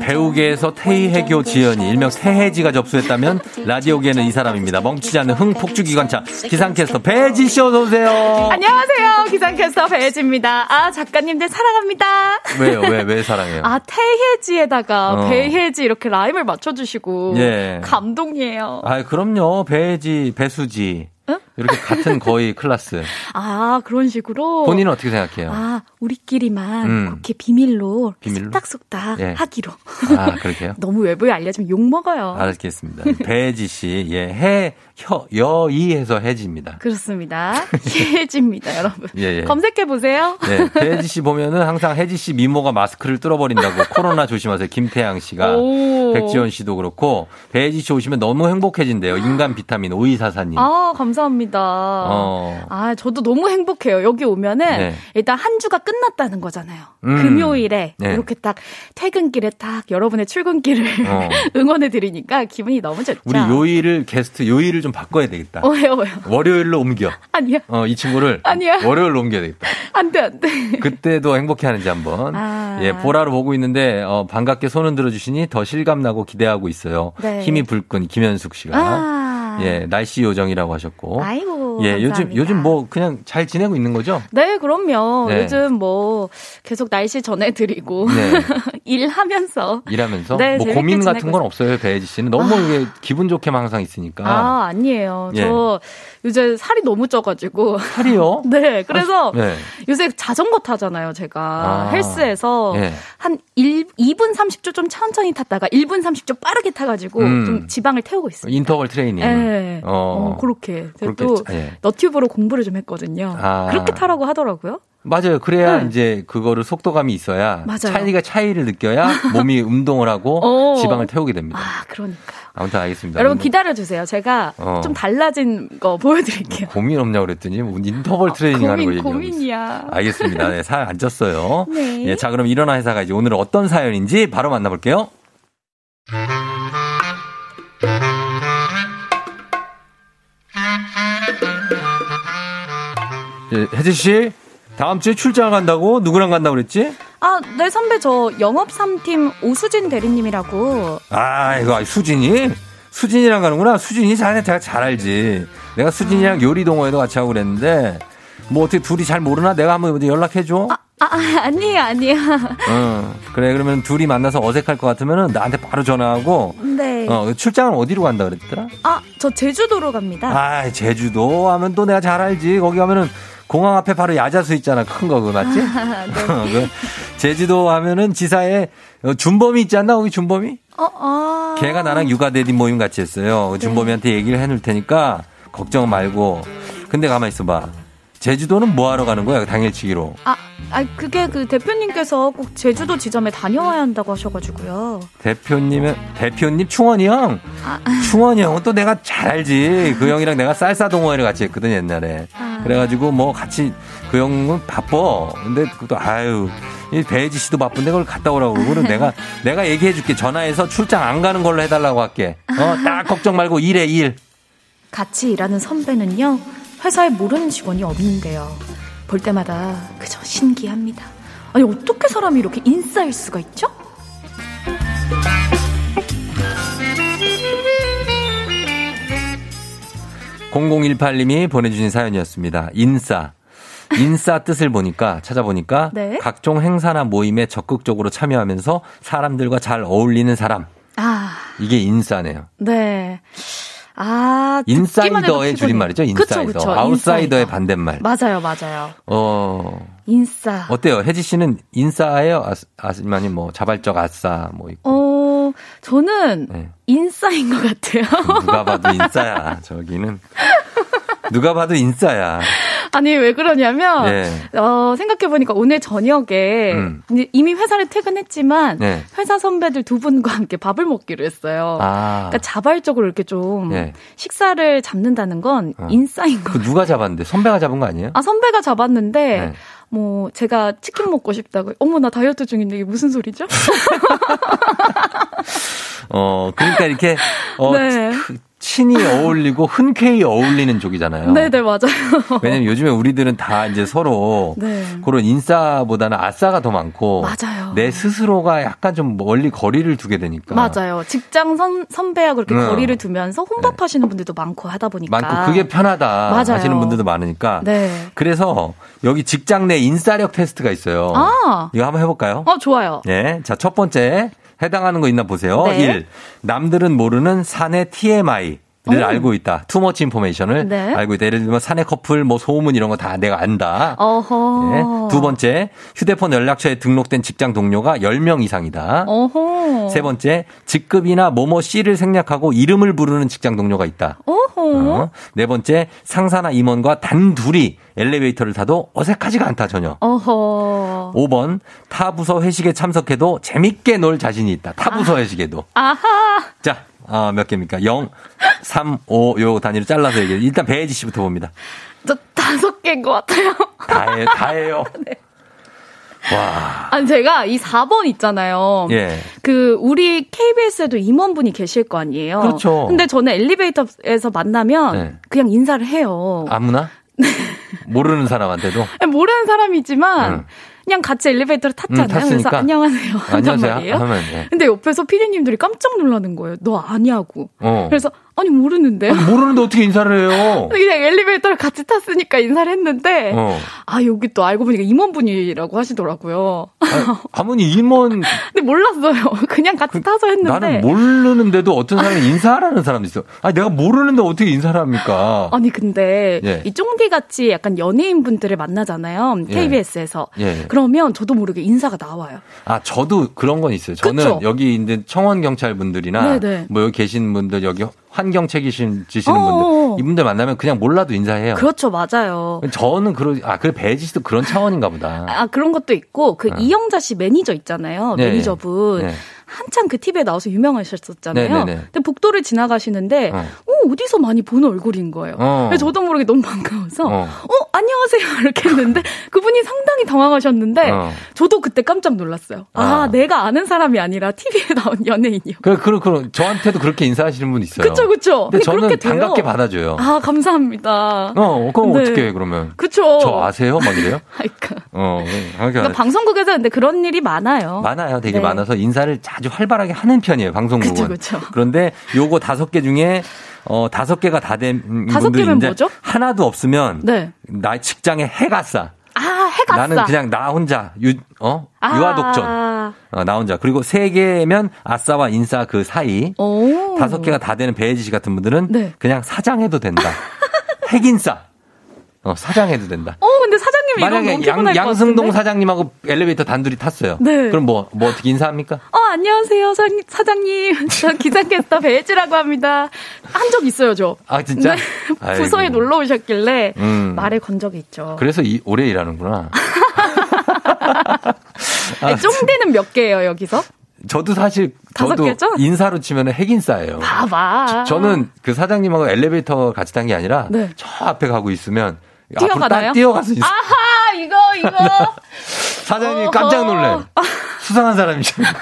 배우계에서 태희 해교 지연이 일명 태해지가 접수했다면 라디오계는 이 사람입니다. 멍치지 않는 흥폭주 기관차 기상캐스터 배지 씨 어서 오세요. 안녕하세요. 기상캐스터 배혜지입니다. 아, 작가님들 사랑합니다. 왜요? 왜 왜 사랑해요? 아, 태혜지에다가 어. 배혜지 이렇게 라임을 맞춰주시고. 예. 감동이에요. 아 그럼요. 배지 배수지 이렇게 같은 거의 클래스. 아, 그런 식으로. 본인은 어떻게 생각해요? 아, 우리끼리만 음. 그렇게 비밀로, 비밀로? 속닥속닥 예. 하기로. 아 그렇게요? 너무 외부에 알려주면 욕먹어요. 알겠습니다. 배지 씨, 예, 해, 혀, 여이해서 해지입니다. 그렇습니다. 혜지입니다, 여러분. 예, 예. 검색해보세요. 네, 배지 씨 보면은 항상 혜지 씨 미모가 마스크를 뚫어버린다고 코로나 조심하세요. 김태양 씨가. 오. 백지원 씨도 그렇고, 배지 씨 오시면 너무 행복해진대요. 인간 비타민 오이사사님. 아, 감사합니다. 어. 아, 저도 너무 행복해요. 여기 오면은 네. 일단 한 주가 끝났다는 거잖아요. 음. 금요일에 네. 이렇게 딱 퇴근길에 딱 여러분의 출근길을 어. 응원해 드리니까 기분이 너무 좋죠. 우리 요일을, 게스트 요일을 좀 바꿔야 되겠다. 어, 왜요, 왜요? 월요일로 옮겨. 아니야. 어, 이 친구를. 아니야. 월요일로 옮겨야 되겠다. 안 돼, 안 돼. 그때도 행복해 하는지 한번. 아. 예, 보라로 보고 있는데, 어, 반갑게 손 흔 들어 주시니 더 실감나고 기대하고 있어요. 네. 힘이 불끈 김현숙 씨가. 아. 예, 날씨 요정이라고 하셨고. 아이고. 예, 요즘, 감사합니다. 요즘 뭐 그냥 잘 지내고 있는 거죠? 네, 그럼요. 네. 요즘 뭐 계속 날씨 전해드리고 네. 일하면서 일하면서. 네, 뭐 고민 같은 건 없어요, 배혜지 씨는. 너무 이게 기분 좋게만 항상 있으니까. 아, 아니에요. 예. 저 요새 살이 너무 쪄가지고. 살이요? 네, 그래서 네. 요새 자전거 타잖아요, 제가. 아. 헬스에서 예. 한 1, 2분 30초 좀 천천히 탔다가 1분 30초 빠르게 타가지고 음. 좀 지방을 태우고 있어요. 인터벌 트레이닝. 네. 어. 어, 그렇게. 제가 그렇게 또 예. 너튜브로 공부를 좀 했거든요. 아. 그렇게 타라고 하더라고요. 맞아요. 그래야 네. 이제 그거를 속도감이 있어야 맞아요. 차이가 차이를 느껴야 몸이 운동을 하고 어. 지방을 태우게 됩니다. 아, 그러니까. 아무튼 알겠습니다. 여러분 기다려주세요. 제가 어. 좀 달라진 거 보여드릴게요. 고민 없냐고 그랬더니 뭐 인터벌 트레이닝 하는 거 고민, 얘기하고 있어요. 고민이야. 알겠습니다. 네, 사연 안 쪘어요. 네. 예, 자, 그럼 일어나 회사가 이제 오늘 어떤 사연인지 바로 만나볼게요. 예, 혜지 씨, 다음 주에 출장 간다고 누구랑 간다고 그랬지? 아, 네, 선배, 저 영업 3팀 오수진 대리님이라고. 아, 이거 수진이? 수진이랑 가는구나. 수진이 자네 제가 잘 알지. 내가 수진이랑 요리 동호회도 같이 하고 그랬는데 뭐 어떻게 둘이 잘 모르나? 내가 한번 연락해 줘. 아, 아, 아니에요, 아니에요. 어, 그래 그러면 둘이 만나서 어색할 것 같으면은 나한테 바로 전화하고 네. 어, 출장은 어디로 간다 그랬더라? 아, 저 제주도로 갑니다. 아, 제주도 하면 또 내가 잘 알지. 거기 가면은 공항 앞에 바로 야자수 있잖아. 큰 거 그거 맞지? 아, 네. 그 제주도 하면은 지사에 어, 준범이 있지 않나? 거기 준범이? 어, 아. 걔가 나랑 육아 대디 모임 같이 했어요. 그 준범이한테 얘기를 해놓을 테니까 걱정 말고. 근데 가만 있어봐. 제주도는 뭐 하러 가는 거야? 당일치기로. 아, 아, 그게 그 대표님께서 꼭 제주도 지점에 다녀와야 한다고 하셔가지고요. 대표님은 대표님 충원이 형. 아, 충원이 형은 또 내가 잘 알지. 그 형이랑 내가 쌀쌀 동호회를 같이 했거든 옛날에. 아. 그래가지고 뭐 같이 그 형은 바빠. 근데 그것도 아유 이 배지 씨도 바쁜데 그걸 갔다 오라고 그러고 내가 내가 얘기해 줄게. 전화해서 출장 안 가는 걸로 해달라고 할게. 어딱 걱정 말고 일해 일. 같이 일하는 선배는요, 회사에 모르는 직원이 없는데요. 볼 때마다 그저 신기합니다. 아니, 어떻게 사람이 이렇게 인싸일 수가 있죠? 0018님이 보내주신 사연이었습니다. 인싸. 인싸 뜻을 보니까 찾아보니까 네. 각종 행사나 모임에 적극적으로 참여하면서 사람들과 잘 어울리는 사람. 아, 이게 인싸네요. 네. 아, 인사이더의. 줄임말이죠. 그쵸, 인사이더. 그쵸. 아웃사이더의 인사이더. 반대말. 맞아요, 맞아요. 어, 인싸. 어때요? 혜지 씨는 인싸예요? 아스- 아니면 뭐 자발적 아싸 뭐 있고. 어, 저는 네. 인싸인 것 같아요. 누가 봐도 인싸야. 저기는 누가 봐도 인싸야. 아니, 왜 그러냐면, 예. 어, 생각해 보니까 오늘 저녁에 음. 이미 회사를 퇴근했지만, 네. 회사 선배들 두 분과 함께 밥을 먹기로 했어요. 아. 그러니까 자발적으로 이렇게 좀 예. 식사를 잡는다는 건 어. 인싸인 거. 그 누가 잡았는데? 선배가 잡은 거 아니에요? 아, 선배가 잡았는데, 네. 뭐, 제가 치킨 먹고 싶다고. 어머, 나 다이어트 중인데 이게 무슨 소리죠? 어, 그러니까 이렇게, 어, 네. 그 친히 어울리고 흔쾌히 어울리는 족이잖아요. 네네, 맞아요. 왜냐면 요즘에 우리들은 다 이제 서로 네. 그런 인싸보다는 아싸가 더 많고 맞아요. 내 스스로가 약간 좀 멀리 거리를 두게 되니까 맞아요. 직장 선, 선배와 그렇게 음. 거리를 두면서 혼밥하시는 분들도 많고 하다 보니까. 많고 그게 편하다 맞아요. 하시는 분들도 많으니까 네. 그래서 여기 직장 내 인싸력 테스트가 있어요. 아. 이거 한번 해볼까요? 어, 좋아요. 예. 자, 첫 번째 해당하는 거 있나 보세요. 네. 1. 남들은 모르는 사내 TMI. 를 오. 알고 있다. too much information을 네. 알고 있다. 예를 들면 사내 커플 뭐 소문 이런 거 다 내가 안다. 어허. 예. 두 번째, 휴대폰 연락처에 등록된 직장 동료가 10명 이상이다. 어허. 세 번째, 직급이나 뭐뭐 씨를 생략하고 이름을 부르는 직장 동료가 있다. 어허. 어. 네 번째, 상사나 임원과 단 둘이 엘리베이터를 타도 어색하지가 않다 전혀. 어허. 5번, 타 부서 회식에 참석해도 재밌게 놀 자신이 있다. 타 부서 회식에도. 아하. 자, 아, 몇 개입니까? 0, 3, 5, 요 단위로 잘라서 얘기해. 일단 배혜지 씨부터 봅니다. 저 다섯 개인 것 같아요. 다 해, 다 해요. 네. 와. 아니, 제가 이 4번 있잖아요. 예. 그, 우리 KBS에도 임원분이 계실 거 아니에요. 그렇죠. 근데 저는 엘리베이터에서 만나면 네. 그냥 인사를 해요. 아무나? 모르는 사람한테도? 모르는 사람이지만 응. 그냥 같이 엘리베이터를 탔잖아요. 응, 탔으니까. 그래서 안녕하세요. 안녕하세요. 말이에요. 하면, 예. 근데 옆에서 피디님들이 깜짝 놀라는 거예요. 너 아니냐고. 어. 그래서 아니 모르는데요. 아니, 모르는데 어떻게 인사를 해요? 그냥 엘리베이터를 같이 탔으니까 인사를 했는데 어. 아 여기 또 알고 보니까 임원분이라고 하시더라고요. 아무니 임원 근데 몰랐어요. 그냥 같이 타서 했는데 나는 모르는데도 어떤 사람이 인사하라는 사람도 있어. 아 내가 모르는데 어떻게 인사를 합니까? 아니 근데 예. 이 쫑디 같이 약간 연예인 분들을 만나잖아요. 예. KBS에서. 예. 그러면 저도 모르게 인사가 나와요. 아 저도 그런 건 있어요. 저는 그쵸? 여기 있는 청원 경찰 분들이나 네네. 뭐 여기 계신 분들 여기 환경 책임지시는 지시는 어어어. 분들 이분들 만나면 그냥 몰라도 인사해요. 그렇죠, 맞아요. 저는 그러 아 그래 배지 씨도 그런 차원인가 보다. 아 그런 것도 있고 그 어. 이영자 씨 매니저 있잖아요. 네, 매니저분. 네. 한참 그 TV에 나와서 유명하셨었잖아요. 네, 네, 네. 근데 복도를 지나가시는데 어. 어. 어디서 많이 보는 얼굴인 거예요. 어. 그래서 저도 모르게 너무 반가워서 어. 어, 안녕하세요 이렇게 했는데 그분이 상당히 당황하셨는데 어. 저도 그때 깜짝 놀랐어요. 아, 아. 내가 아는 사람이 아니라 TV에 나온 연예인이요. 그, 그, 그, 저한테도 그렇게 인사하시는 분 있어요. 그쵸, 그쵸. 근데 근데 저는 그렇게. 반갑게 받아줘요. 아 감사합니다. 어, 그럼 네. 어떻게 해, 그러면? 그쵸. 저 아세요? 막 이래요? 그러니까. 어, 그러니까 방송국에서 근데 그런 일이 많아요. 많아요. 되게 네. 많아서 인사를 아주 활발하게 하는 편이에요. 방송국은. 그쵸, 그쵸. 그런데 요거 다섯 개 중에 어 다섯 개가 다된 다섯 분들이 개면 있는데 뭐죠? 하나도 없으면 네. 나 직장에 해가 싸. 아 해가 나는 싸. 그냥 나 혼자 유, 어? 아. 유아독전. 어, 나 혼자. 그리고 세 개면 아싸와 인싸 그 사이. 오. 다섯 개가 다 되는 배혜지 씨 같은 분들은 네. 그냥 사장해도 된다. 핵인싸. 어, 사장해도 된다. 어 근데 너무 만약에 양, 것 양승동? 사장님하고 엘리베이터 단둘이 탔어요. 네. 그럼 뭐, 뭐 어떻게 인사합니까? 어 안녕하세요 사- 사장님 저 기상캐스터 배혜지라고 합니다 한 적 있어요 저 아, 진짜? 네. 부서에. 놀러 오셨길래 음. 말을 건 적이 있죠 그래서 이, 오래 일하는구나. 아니, 쫑디는 몇 개예요 여기서 저도 사실 다섯 저도 개죠? 인사로 치면 핵인싸예요. 봐봐 저 는 그 사장님하고 엘리베이터 같이 탄 게 아니라 네. 저 앞에 가고 있으면 뛰어가나요? 딱 뛰어가서 있어. 아하 이거 이거 사장님이 깜짝 놀래. 수상한 사람이잖아요.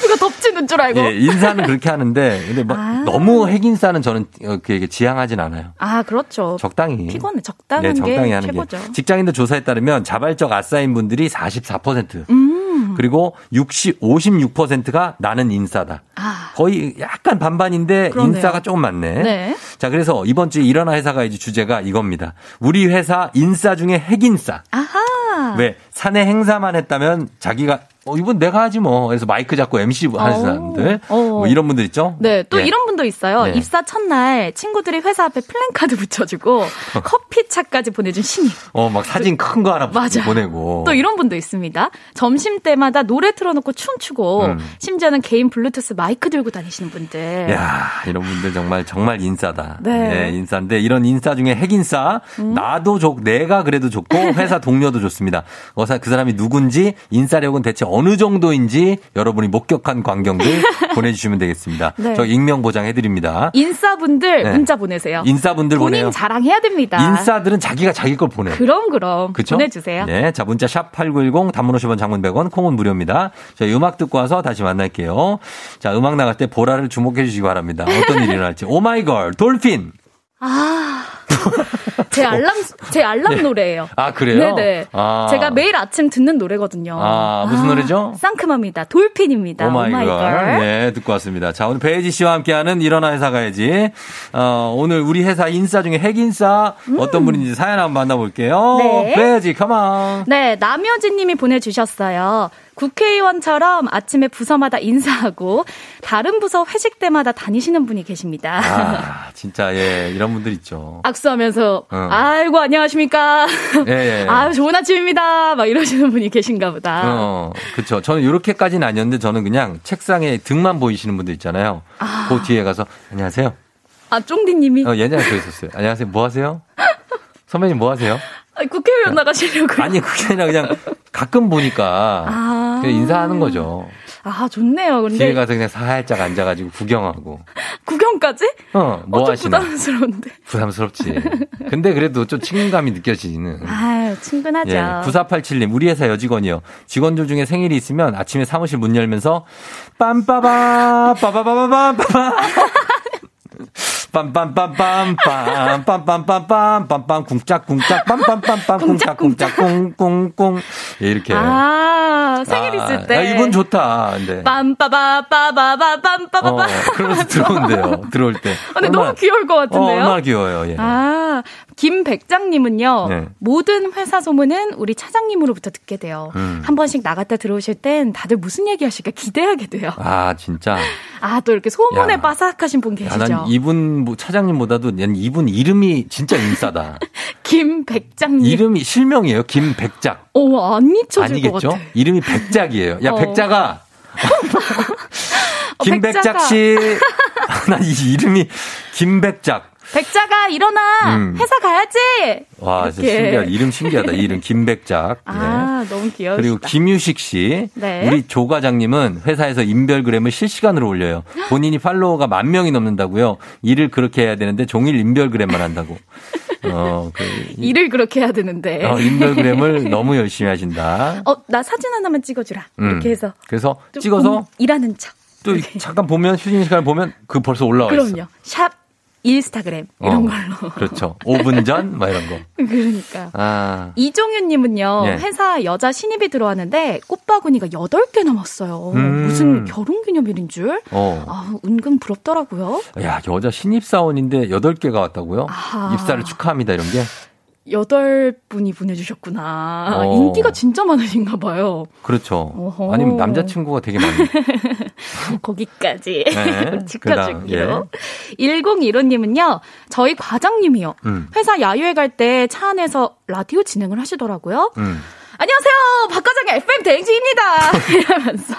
누가 덮치는 줄 알고 예, 인사는 그렇게 하는데 근데 막 아. 너무 핵인싸는 저는 어, 그게 지향하진 않아요. 아 그렇죠 적당히. 피곤해 적당한 네, 적당히 게 하는 최고죠 게. 직장인들 조사에 따르면 자발적 아싸인 분들이 44%. 음. 그리고 60, 56%가 나는 인싸다. 아. 거의 약간 반반인데 그러네요. 인싸가 조금 많네. 네. 자, 그래서 이번 주에 일어나 회사가 이제 주제가 이겁니다. 우리 회사 인싸 중에 핵인싸. 아하 왜? 사내 행사만 했다면 자기가 어, 이번 내가 하지 뭐. 그래서 마이크 잡고 MC 하는 어. 사람들. 어. 뭐 이런 분들 있죠? 네, 또 예. 이런 분도 있어요. 네. 입사 첫날 친구들이 회사 앞에 플랜카드 붙여주고 커피차까지 보내준 신입. 어, 막 사진 큰 거 하나 맞아. 보내고. 또 이런 분도 있습니다. 점심 때마다 노래 틀어놓고 춤추고 음. 심지어는 개인 블루투스 마이크 들고 다니시는 분들. 야, 이런 분들 정말 정말 인싸다. 네. 예, 인싸인데 이런 인싸 중에 핵인싸 나도 좋 내가 그래도 좋고 회사 동료도 좋습니다. 어, 사- 그 사람이 누군지 인싸력은 대체 어느 정도인지 여러분이 목격한 광경들 보내주시면 되겠습니다. 네. 저 익명 보장해드립니다. 인싸분들 네. 문자 보내세요. 인싸분들 본인 보내요. 자랑해야 됩니다. 인싸들은 자기가 자기 걸 보내요. 그럼 그럼 그쵸? 보내주세요. 네. 자, 문자 샵 8910 단문 50원 장문 100원 콩은 무료입니다. 저희 음악 듣고 와서 다시 만날게요. 자, 음악 나갈 때 보라를 주목해 주시기 바랍니다. 어떤 일이 일어날지. 오마이걸, 돌핀. 아, 제 알람 제 알람 네. 노래예요. 아, 그래요? 네네. 아. 제가 매일 아침 듣는 노래거든요. 아, 무슨 노래죠? 상큼합니다. 돌핀입니다. 오마이걸. 네, 듣고 왔습니다. 자, 오늘 배혜지 씨와 함께하는 일어나 회사 가야지. 어, 오늘 우리 회사 인싸 중에 핵 인싸 어떤 분인지 사연 한번 만나볼게요. 음. 네. 배혜지, 컴온. 네, 남효진 님이 보내주셨어요. 국회의원처럼 아침에 부서마다 인사하고 다른 부서 회식 때마다 다니시는 분이 계십니다. 아, 진짜, 예, 이런 분들 있죠. 악수하면서 어. 아이고 안녕하십니까. 예, 예. 아유 좋은 아침입니다. 막 이러시는 분이 계신가 보다. 어, 그쵸. 저는 이렇게까지는 아니었는데 저는 그냥 책상에 등만 보이시는 분들 있잖아요. 아. 그 뒤에 가서 안녕하세요. 아 쫑디님이 어, 예전에 그 있었어요. 안녕하세요. 뭐 하세요? 선배님 뭐 하세요? 아, 국회의원 나가시려고. 아니, 그게 아니라 그냥 가끔 보니까 아. 그냥 인사하는 거죠. 아 좋네요. 근데 뒤에 가서 그냥 살짝 앉아가지고 구경하고. 구경까지? 어, 뭐 어, 좀 하시나? 부담스러운데. 부담스럽지. 근데 그래도 좀 친근감이 느껴지는. 아유 친근하죠. 예, 9487님, 우리 회사 여직원이요. 직원들 중에 생일이 있으면 아침에 사무실 문 열면서 빰빠바, 빠바바바밤, 빰빰빰빰빰, 빰빰빰빰빰, 빰빰, 쿵짝쿵짝, 빰빰빰빰, 쿵짝쿵짝, 꿍꿍꿍. 예, 이렇게. 아 생일 아, 있을 때. 아, 이분 좋다. 근데. 빰빠바 빠바바 빰빠바바. 어, 그러면서 들어온대요. 들어올 때. 근데 너무 귀여울 것 어, 같은데요? 얼마나 귀여워요. 예. 아, 김백장님은요, 네. 모든 회사 소문은 우리 차장님으로부터 듣게 돼요. 음. 한 번씩 나갔다 들어오실 땐 다들 무슨 얘기 하실까 기대하게 돼요. 아, 진짜. 아, 또 이렇게 소문에 야. 빠삭하신 분 야, 계시죠? 난 이분 뭐 차장님보다도 난 이분 이름이 진짜 인싸다. 김백장님. 이름이 실명이에요. 김백작. 어, 안 잊혀질 것 아니겠죠? 같아. 이름이 백작이에요. 야, 어. 백작아. 어, 김백작. 씨. 난 이 이름이 김백작. 백자가 일어나! 음. 회사 가야지! 와, 진짜 이렇게. 신기하다. 이름 신기하다. 이 이름 김백작. 아, 네. 너무 귀여우시다. 그리고 김유식 씨. 네. 우리 조 과장님은 회사에서 인별그램을 실시간으로 올려요. 본인이 팔로워가 만 명이 넘는다고요. 일을 그렇게 해야 되는데 종일 인별그램만 한다고. 어, 그, 일을 그렇게 해야 되는데. 어, 인별그램을 너무 열심히 하신다. 어, 나 사진 하나만 찍어주라. 음. 이렇게 해서. 그래서 좀 찍어서 음, 일하는 척. 또 잠깐 보면 휴식 시간을 보면 그 벌써 올라와 있어. 그럼요. 샵 인스타그램 이런 어, 걸로. 그렇죠. 5분 전? 막 이런 거. 그러니까. 아. 이종윤 님은요, 예. 회사 여자 신입이 들어왔는데 꽃바구니가 8개 남았어요. 음. 무슨 결혼 기념일인 줄? 어. 아, 은근 부럽더라고요. 야, 여자 신입 사원인데 8개가 왔다고요? 아하. 입사를 축하합니다, 이런 게? 여덟 분이 보내주셨구나. 어. 인기가 진짜 많으신가 봐요. 그렇죠. 어허. 아니면 남자친구가 되게 많이. 거기까지 네, 지켜줄게요. 1015님은요, 저희 과장님이요. 음. 회사 야유회 갈 때 차 안에서 라디오 진행을 하시더라고요. 음. 안녕하세요. 박과장의 FM 대행진입니다. 이러면서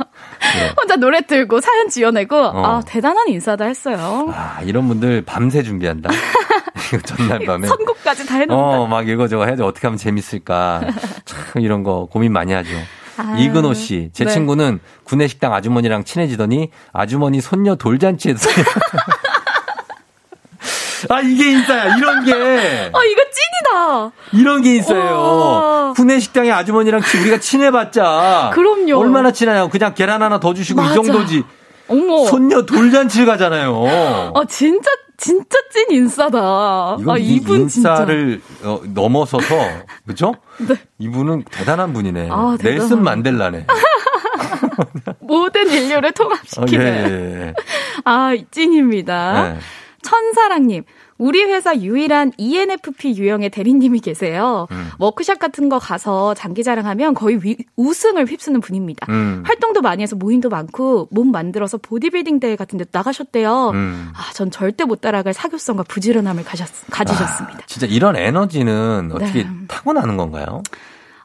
혼자 노래 틀고 사연 지어내고 아 대단한 인사다 했어요. 아, 이런 분들 밤새 준비한다. 이거 전날 밤에. 선곡까지 다 해놓는다. 어, 막 이거저거 해야지 어떻게 하면 재밌을까. 참 이런 거 고민 많이 하죠. 아, 이근호 씨, 제 네. 친구는 구내식당 아주머니랑 친해지더니 아주머니 손녀 돌잔치에서. 아, 이게 인싸야. 이런 게. 어 이거 찐이다. 이런 게 있어요. 와. 구내식당의 아주머니랑 치- 우리가 친해봤자. 그럼요. 얼마나 친하냐고. 그냥 계란 하나 더 주시고 맞아. 이 정도지. 어머. 손녀 돌잔치를 가잖아요. 아 진짜 진짜 찐 인싸다. 아이 이분 진짜. 인싸를 어, 넘어서서 그죠? 이분은 대단한 분이네. 네. 아, 대단하다. 넬슨 만델라네. 모든 인류를 어, 통합시키는. 예, 예. 아, 찐입니다. 네. 천사랑님, 우리 회사 유일한 ENFP 유형의 대리님이 계세요. 음. 워크샵 같은 거 가서 장기 자랑하면 거의 위- 우승을 휩쓰는 분입니다. 음. 활동도 많이 해서 모임도 많고 몸 만들어서 보디빌딩 대회 같은 데 나가셨대요. 음. 아, 전 절대 못 따라갈 사교성과 부지런함을 가졌, 가지셨습니다. 진짜 이런 에너지는 어떻게 네. 타고나는 건가요?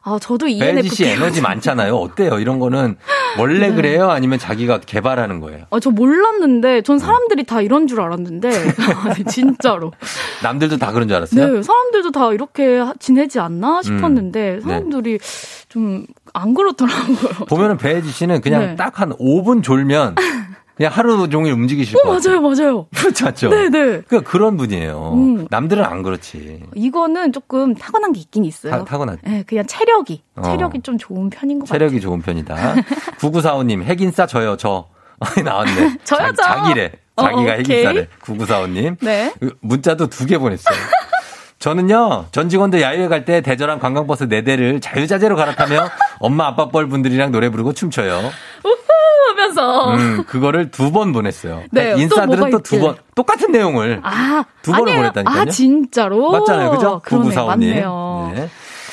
아, 저도 배지 ENFP 씨 에너지 많잖아요. 어때요? 이런 거는 원래 네. 그래요? 아니면 자기가 개발하는 거예요? 아, 저 몰랐는데, 전 사람들이 다 이런 줄 알았는데, 아니, 진짜로. 남들도 다 그런 줄 알았어요? 네, 사람들도 다 이렇게 하- 지내지 않나 싶었는데, 네. 사람들이 좀안 그렇더라고요. 보면은 배혜지 씨는 그냥 네. 딱한 5분 졸면 그냥 하루 종일 움직이실 어, 것 같아요. 맞아요, 맞아요. 그렇지 않죠? 네, 네. 그러니까 그런 분이에요. 음. 남들은 안 그렇지. 이거는 조금 타고난 게 있긴 있어요. 타, 타고났. 네, 그냥 체력이, 어. 체력이 좀 좋은 편인 것 체력이 좋은 편이다. 9945님, 핵인싸 저요, 저. 나왔네. 저요, 자, 저. 자기래. 어, 자기가 오케이. 핵인싸래. 9945님. 네. 문자도 두 개 보냈어요. 저는요, 전 직원들 야유회 갈때 대전항 관광버스 4대를 자유자재로 갈아타며 엄마 아빠 뻘 분들이랑 노래 부르고 춤춰요. 우후 하면서. 음, 그거를 두 번 보냈어요. 네, 인싸들은 또 두. 번, 똑같은 내용을. 아, 두 번을 아니에요. 보냈다니까요. 아, 진짜로? 맞잖아요. 그죠? 9945님. 맞네요. 네.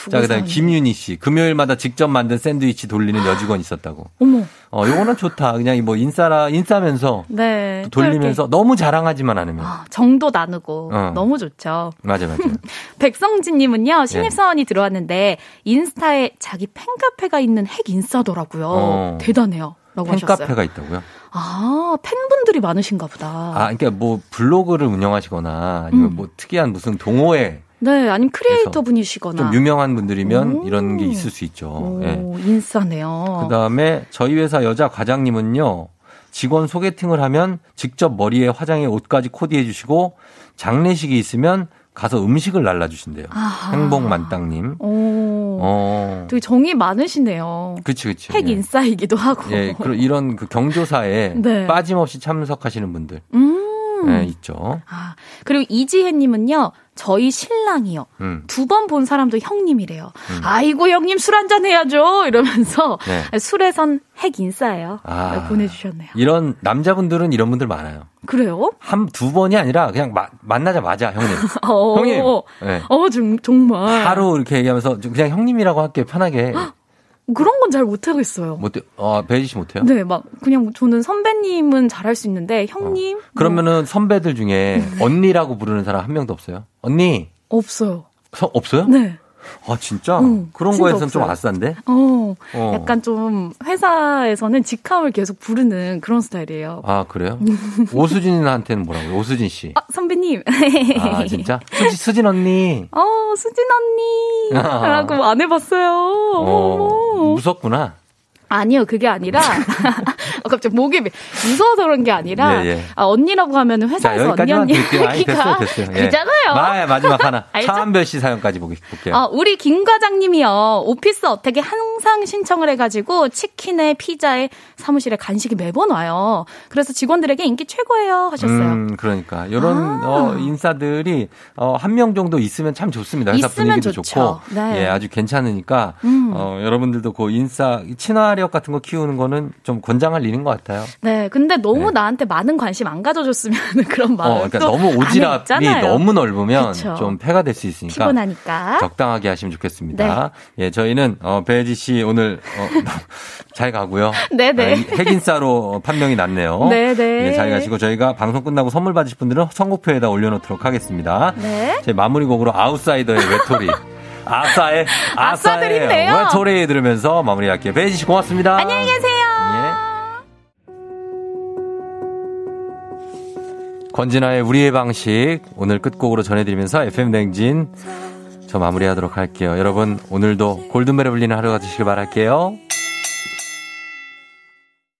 자, 그 다음에 김윤희 씨. 금요일마다 직접 만든 샌드위치 돌리는 여직원 있었다고. 어머. 어, 요거는 좋다. 그냥 뭐 인싸라, 인싸면서 네. 또 돌리면서 너무 자랑하지만 않으면. 정도 나누고 어. 너무 좋죠. 맞아, 맞아. 백성진 님은요 네. 신입 사원이 들어왔는데 인스타에 자기 팬카페가 있는 핵 인싸더라고요. 어. 대단해요. 라고 하셨어요. 팬카페가 있다고요? 아 팬분들이 많으신가 보다. 아, 그러니까 뭐 블로그를 운영하시거나 아니면 음. 뭐 특이한 무슨 동호회 네, 아니면 크리에이터 분이시거나. 좀 유명한 분들이면 이런 게 있을 수 있죠. 오, 예. 인싸네요. 그 다음에 저희 회사 여자 과장님은요, 직원 소개팅을 하면 직접 머리에 화장에 옷까지 코디해 주시고, 장례식이 있으면 가서 음식을 날라주신대요. 아하. 행복만땅님. 오, 어. 되게 정이 많으시네요. 그치, 그치. 핵 예. 인싸이기도 하고. 예, 그런 이런 그 경조사에 네. 빠짐없이 참석하시는 분들. 음. 예, 있죠. 아, 그리고 이지혜님은요, 저희 신랑이요. 음. 두번 본 사람도 형님이래요. 음. 아이고, 형님 술 한잔 해야죠. 이러면서 네. 술에선 핵 인싸예요. 아. 네, 보내주셨네요. 이런 남자분들은 이런 분들 많아요. 그래요? 한 두 번이 아니라 그냥 마- 만나자마자 형님. 어, 형님. 네. 어, 좀, 정말. 바로 이렇게 얘기하면서 좀 그냥 형님이라고 할게 편하게. 그런 건 잘 못하겠어요. 못, 어, 배지 씨 못해요? 네, 막, 그냥 저는 선배님은 잘할 수 있는데, 형님? 그러면은 선배들 중에 언니라고 부르는 사람 한 명도 없어요? 언니 없어요. 서- 없어요? 네. 아 진짜 응, 그런 거에서는 좀. 아싼데? 어, 어. 약간 좀 회사에서는 직함을 계속 부르는 그런 스타일이에요. 아 그래요? 오수진한테는 뭐라고요? 오수진 씨. 아, 선배님. 아 진짜? 수지, 수진 언니. 어, 수진 언니. 아. 라고 안 해봤어요. 어. 무섭구나. 아니요, 그게 아니라. 어, 갑자기 목이 매- 무서워서 그런 게 아니라. 예, 예. 아, 언니라고 하면 자 회사에서 언니 언니 됐어요. 예. 그잖아요. 마, 마지막 하나. 차한별 씨 사연까지 볼게요. 어, 우리 김 과장님이요. 오피스 어택에 항상 신청을 해가지고 치킨에 피자에 사무실에 간식이 매번 와요. 그래서 직원들에게 인기 최고예요 하셨어요. 음, 그러니까 이런 아. 어, 인사들이 어, 한 명 정도 있으면 참 좋습니다. 회사 있으면 분위기도 좋죠. 좋고, 네. 예, 아주 괜찮으니까 음. 어, 여러분들도 그 인싸 친화력 같은 거 키우는 거는 좀 권장할 일인 것 같아요. 네, 근데 너무 나한테 많은 관심 안 가져줬으면 그런 마음. 어, 그러니까 너무 오지랖이 너무 넓으면 그쵸. 좀 폐가 될 수 있으니까 피곤하니까. 적당하게 하시면 좋겠습니다. 예, 저희는 어, 배지 씨 오늘 어, 잘 가고요. 네네. 아, 핵인싸로 판명이 났네요. 네네. 예, 잘 가시고 저희가 방송 끝나고 선물 받으실 분들은 선곡표에다 올려놓도록 하겠습니다. 네. 제 마무리 곡으로 아웃사이더의 외톨이. 아싸의 아싸의. 외톨이 들으면서 마무리할게요. 배지 씨 고맙습니다. 안녕히 계세요. 권진아의 우리의 방식 오늘 끝곡으로 전해드리면서 FM 냉진 저 마무리하도록 할게요. 여러분 오늘도 골든벨에 울리는 하루가 되시길 바랄게요.